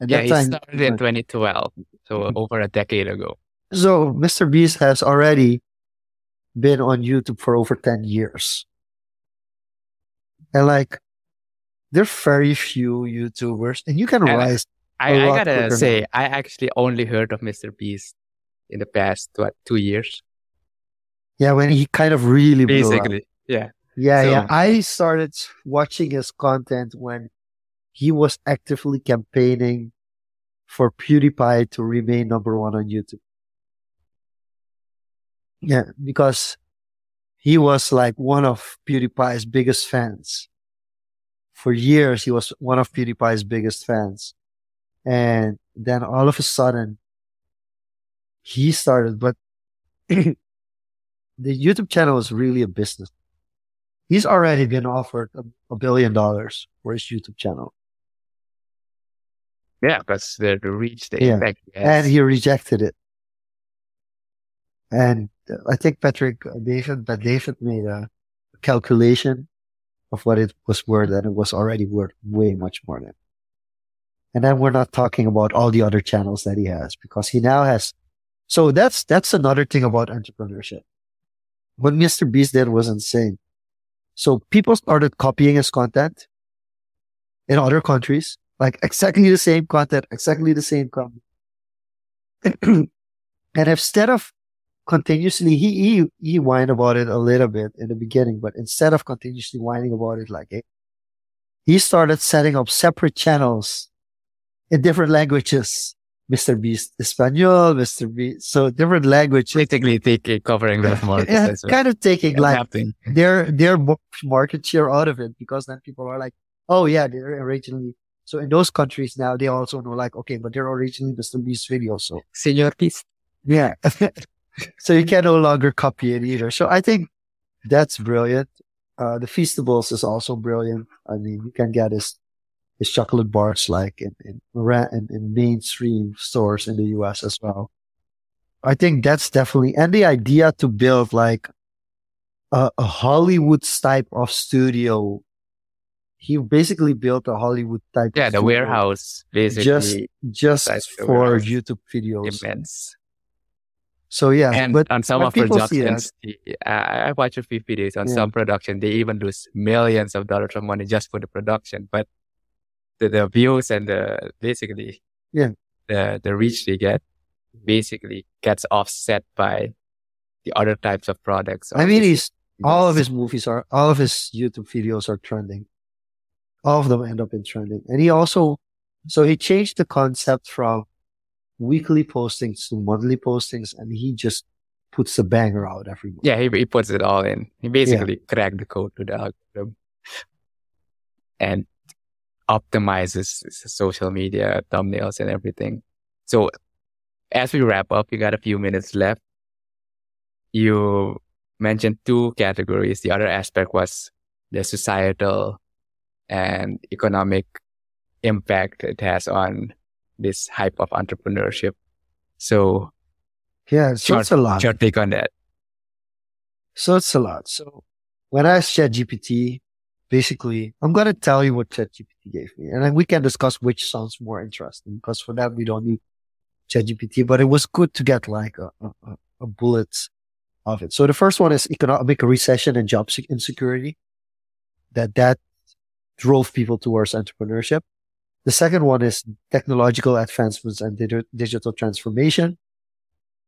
And yeah, he time, started in 2012, so mm-hmm. over a decade ago. So Mr. Beast has already been on YouTube for over 10 years. And like, there are very few YouTubers, and you can and rise. I, I gotta say, I actually only heard of Mr. Beast in the past what two years. Yeah, when he kind of really basically, yeah, yeah, so, yeah. I started watching his content when he was actively campaigning for PewDiePie to remain number one on YouTube. Yeah, because he was like one of PewDiePie's biggest fans. For years, he was one of PewDiePie's biggest fans. And then all of a sudden, he started, but the YouTube channel is really a business. He's already been offered a, a billion dollars for his YouTube channel. Yeah, because the, the reach, the yeah. impact. And he rejected it. And I think Patrick uh, David, but David made a calculation of what it was worth, and it was already worth way much more than. And then we're not talking about all the other channels that he has because he now has. So that's that's another thing about entrepreneurship. What Mr. Beast did was insane. So people started copying his content in other countries, like exactly the same content, exactly the same content. and instead of continuously he he he whined about it a little bit in the beginning, but instead of continuously whining about it like he started setting up separate channels in different languages. Mr. Beast Espanol, Mr. Beast, so different languages. Basically taking, covering that market. yeah, kind of taking yeah, like their, their market share out of it because then people are like, oh yeah, they're originally, so in those countries now, they also know like, okay, but they're originally Mr. Beast videos. So, Senor Beast. Yeah. so you can no longer copy it either. So I think that's brilliant. Uh, the Feastables is also brilliant. I mean, you can get his, his chocolate bars like in, in, in, in mainstream stores in the US as well. I think that's definitely, and the idea to build like a, a Hollywood type of studio. He basically built a Hollywood type. Yeah, the warehouse, basically. Just, just for YouTube videos. Immense. So yeah, and but on some of productions, I watch a few videos on yeah. some production. They even lose millions of dollars of money just for the production, but the, the views and the basically yeah the the reach they get basically gets offset by the other types of products. I mean, he's all of his movies are all of his YouTube videos are trending. All of them end up in trending, and he also so he changed the concept from weekly postings to monthly postings, and he just puts a banger out every month. Yeah, he, he puts it all in. He basically yeah. cracked the code to the algorithm and optimizes social media thumbnails and everything. So as we wrap up, you got a few minutes left. You mentioned two categories. The other aspect was the societal and economic impact it has on this hype of entrepreneurship. So yeah, so short, it's a lot. Short take on that. So it's a lot. So when I asked ChatGPT, basically, I'm going to tell you what ChatGPT gave me. And then we can discuss which sounds more interesting because for that, we don't need ChatGPT, but it was good to get like a, a, a bullet of it. So the first one is economic recession and job insecurity. That, that drove people towards entrepreneurship. The second one is technological advancements and digital transformation.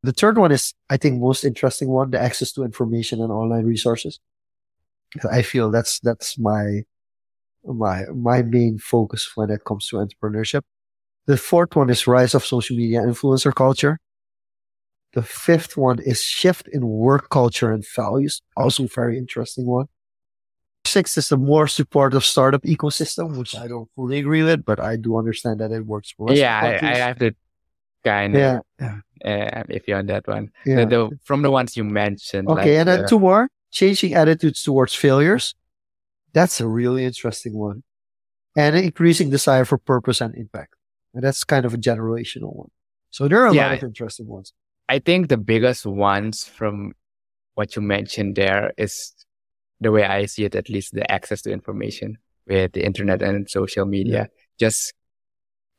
The third one is, I think, most interesting one, the access to information and online resources. I feel that's, that's my, my, my main focus when it comes to entrepreneurship. The fourth one is rise of social media influencer culture. The fifth one is shift in work culture and values. Also very interesting one. Six is a more supportive startup ecosystem, which I don't fully agree with, but I do understand that it works for us. Yeah, I, I, have to kind of yeah. uh, if you're on that one. Yeah. The, the, from the ones you mentioned. Okay, like, and then uh, two more. Changing attitudes towards failures. That's a really interesting one. And increasing desire for purpose and impact. And that's kind of a generational one. So there are a Yeah. lot of interesting ones. I think the biggest ones from what you mentioned there is the way I see it, at least the access to information with the internet and social media. Just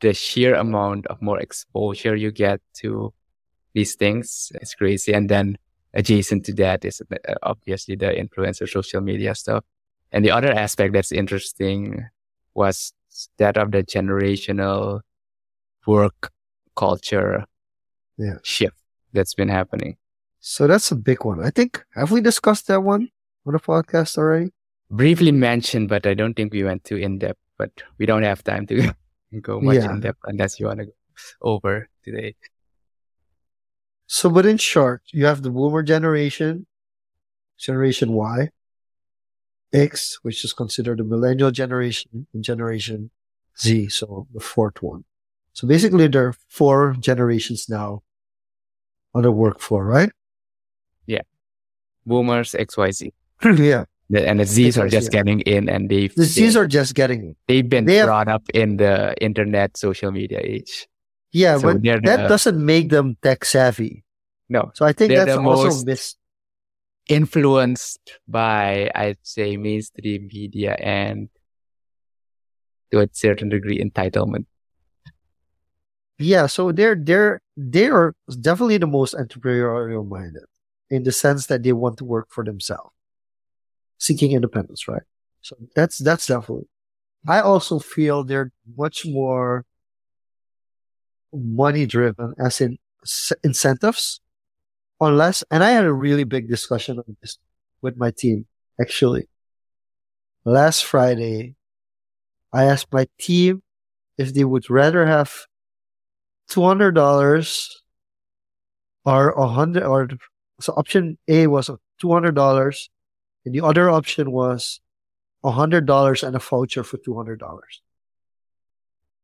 the sheer amount of more exposure you get to these things is crazy. And then adjacent to that is uh, obviously the influencer social media stuff. And the other aspect that's interesting was that of the generational work culture Yeah. shift that's been happening. So that's a big one. I think, have we discussed that one on the podcast already? Briefly mentioned, but I don't think we went too in depth. But we don't have time to go much Yeah. in depth unless you want to go over today. So, but in short, you have the boomer generation, generation Y, X, which is considered the millennial generation, and generation Z, so the fourth one. So basically, there are four generations now on the work floor, right? Yeah. Boomers, XYZ. yeah. And the Zs are just yeah. getting in and they've, The Z's are just getting it. they've been they have- brought up in the internet social media age. Yeah, So but that the- doesn't make them tech savvy. No, So I think that's also most- influenced by, I'd say, mainstream media and to a certain degree entitlement. Yeah, so they're they're they are definitely the most entrepreneurial minded in the sense that they want to work for themselves, seeking independence, right? So that's that's definitely. I also feel they're much more money driven, as in incentives, unless. And I had a really big discussion on this with my team actually. Last Friday, I asked my team if they would rather have two hundred dollars or a hundred or so option A was two hundred dollars and the other option was a hundred dollars and a voucher for two hundred dollars.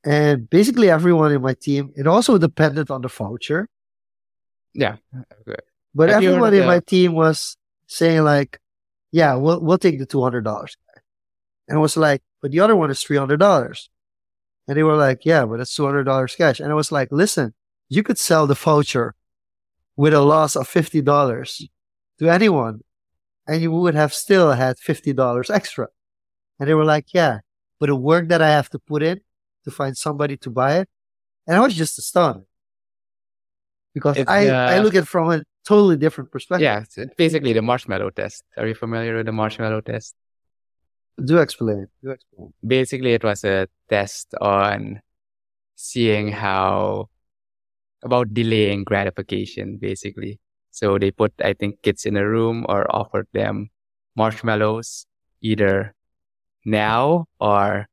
And basically everyone in my team, it also depended on the voucher, Yeah. Okay. but Have heard in my team was saying like, yeah, we'll we'll take the two hundred dollars. And it was like, but the other one is three hundred dollars. And they were like, yeah, but it's two hundred dollars cash. And I was like, listen, you could sell the voucher with a loss of fifty dollars to anyone, and you would have still had fifty dollars extra. And they were like, yeah, but the work that I have to put in to find somebody to buy it, and I was just astounded because It's, I uh, I look at it from a totally different perspective. Yeah, it's it's basically the marshmallow test. Are you familiar with the marshmallow test? Do explain. Do explain. Basically, it was a test on seeing how about delaying gratification, basically. So they put, I think, kids in a room or offered them marshmallows either now or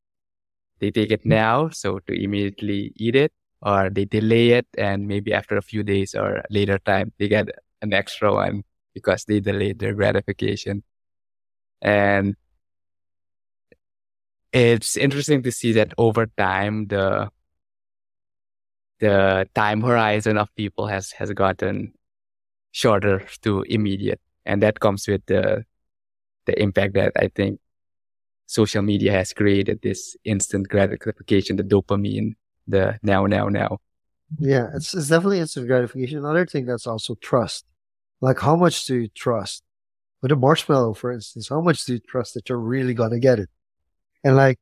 they take it now, so to immediately eat it, or they delay it and maybe after a few days or later time they get an extra one because they delayed their gratification. And it's interesting to see that over time the the time horizon of people has has gotten shorter to immediate and that comes with the the impact that i think social media has created this instant gratification the dopamine the now now now Yeah, it's, it's definitely instant gratification. Another thing that's also trust. Like, how much do you trust? With a marshmallow, for instance, how much do you trust that you're really gonna get it? And like,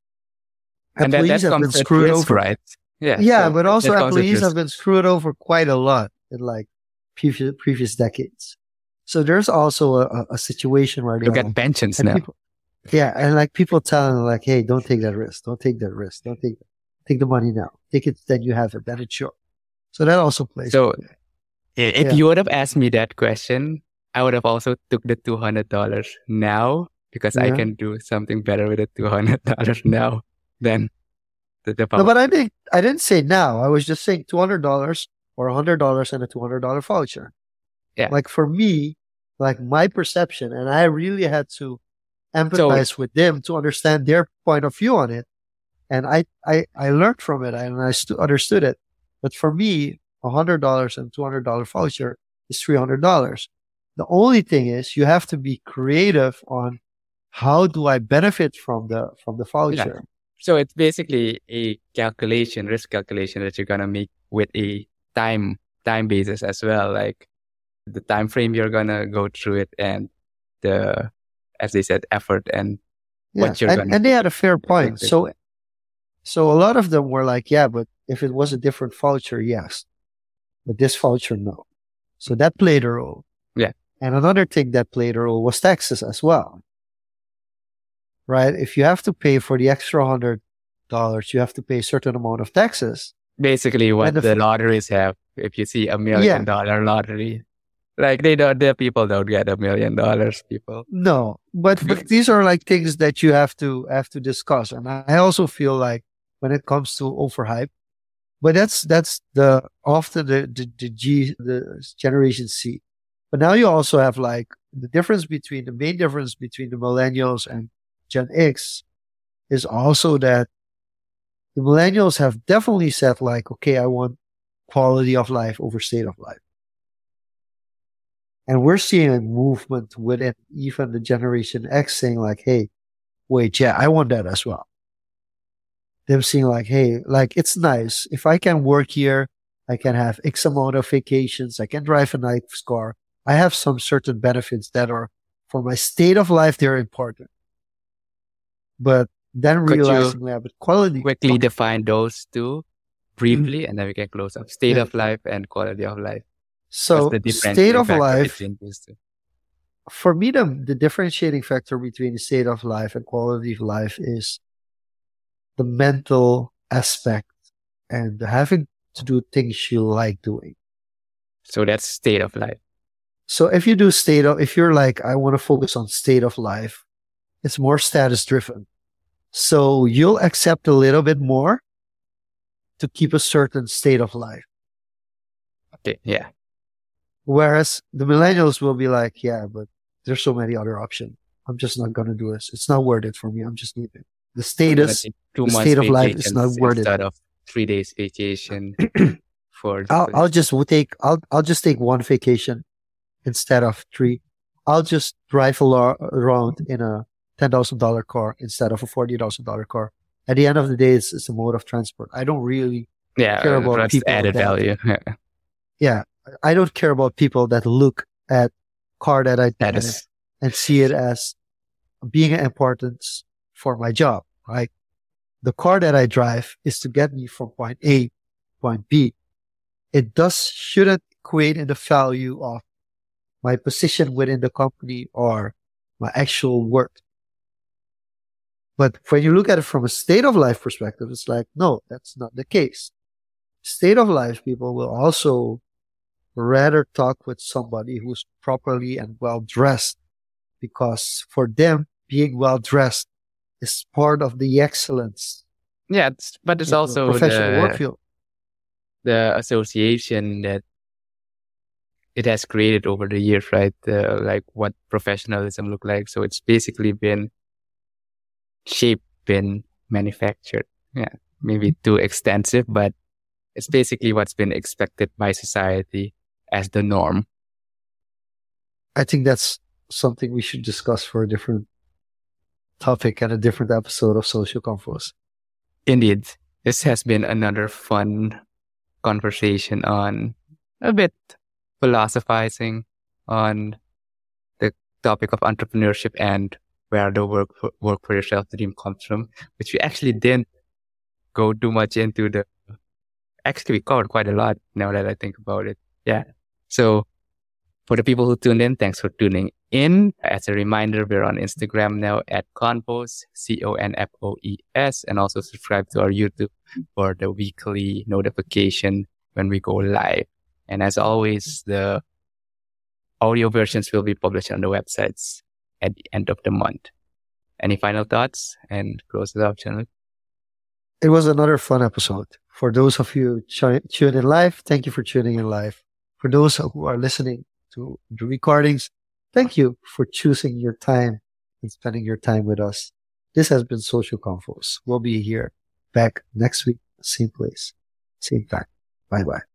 and that, that employees have been screwed risk, over. right yeah Yeah, so but also that employees have been screwed over quite a lot in like previous previous decades. So there's also a, a, situation where look they'll- at pensions now people- yeah, and like people telling them like, hey, don't take that risk, don't take that risk, don't take take the money now, take it, then you have it, then it's yours. So that also plays. So if Yeah. you would have asked me that question, I would have also took the two hundred dollars now because I can do something better with the two hundred dollars now than the, the No, but I didn't. I didn't say now. I was just saying two hundred dollars or hundred dollars and a two hundred dollar voucher. Yeah. Like for me, like my perception, and I really had to empathize with them to understand their point of view on it. And I, I, I learned from it and I stu- understood it. But for me, a hundred dollars and two hundred dollar voucher is three hundred dollars. The only thing is you have to be creative on how do I benefit from the from the voucher. Yeah. So it's basically a calculation, risk calculation that you're gonna make with a time time basis as well, like the time frame you're gonna go through it and the as they said effort and yeah. what you're and, gonna and they had a fair point. So so a lot of them were like, yeah, but if it was a different voucher, yes. But this voucher, no. So that played a role. Yeah. And another thing that played a role was taxes as well. Right? If you have to pay for the extra hundred dollars, you have to pay a certain amount of taxes. Basically what the, the, lotteries have. If you see a million dollar lottery, like they don't, the people don't get a million dollars. People. No, but but these are like things that you have to have to discuss, and I also feel like when it comes to overhype, but that's that's the often the, the the G the generation C. But now you also have like the difference between the main difference between the millennials and Gen X is also that the millennials have definitely said like, okay, I want quality of life over state of life. And we're seeing a movement within even the generation X saying like, Hey, wait, yeah, I want that as well them seeing like, hey, like it's nice. If I can work here, I can have X amount of vacations. I can drive a nice car. I have some certain benefits that are for my state of life. They're important. But then realizing that, but quality. Quickly define those two briefly, mm-hmm. and then we can close up state yeah. of life and quality of life. So state of life. For me, the, the differentiating factor between state of life and quality of life is the mental aspect and having to do things you like doing. So that's state of life. So if you do state of, if you're like, I want to focus on state of life, it's more status driven. So you'll accept a little bit more to keep a certain state of life. Okay. Yeah. Whereas the millennials will be like, yeah, but there's so many other options. I'm just not going to do this. It's not worth it for me. I'm just leaving the status, the state of life is not worth instead it. of three days vacation for. I'll, I'll just take I'll I'll just take one vacation instead of three. I'll just drive around in a ten thousand dollar car instead of a forty thousand dollar car. At the end of the day, it's, it's a mode of transport. I don't really yeah, care about people added value. yeah, I don't care about people that look at car that I that is, and see it as being an importance for my job, right? The car that I drive is to get me from point A, to point B. It does shouldn't equate in the value of my position within the company or my actual work. But when you look at it from a state of life perspective, it's like, no, that's not the case. State of life people will also rather talk with somebody who's properly and well dressed because for them, being well dressed is part of the excellence. Yeah, it's, but it's also professional the, work field. The association that it has created over the years, right? Uh, like what professionalism look like. So it's basically been shaped, been manufactured. Yeah, maybe too extensive, but it's basically what's been expected by society as the norm. I think that's something we should discuss for a different topic and a different episode of Social Confoes. Indeed. This has been another fun conversation on a bit philosophizing on the topic of entrepreneurship and where the work for, work for yourself dream comes from, which we actually didn't go too much into the actually we covered quite a lot now that I think about it. Yeah. So for the people who tuned in, thanks for tuning in. As a reminder, we're on Instagram now at Confoes, C-O-N-F-O-E-S, and also subscribe to our YouTube for the weekly notification when we go live. And as always, the audio versions will be published on the websites at the end of the month. Any final thoughts and close it up, channel? It was another fun episode. For those of you tuning in live, thank you for tuning in live. For those who are listening to the recordings, Thank you for choosing your time and spending your time with us. This has been Social Confoes. We'll be here back next week, same place, same time. Bye bye.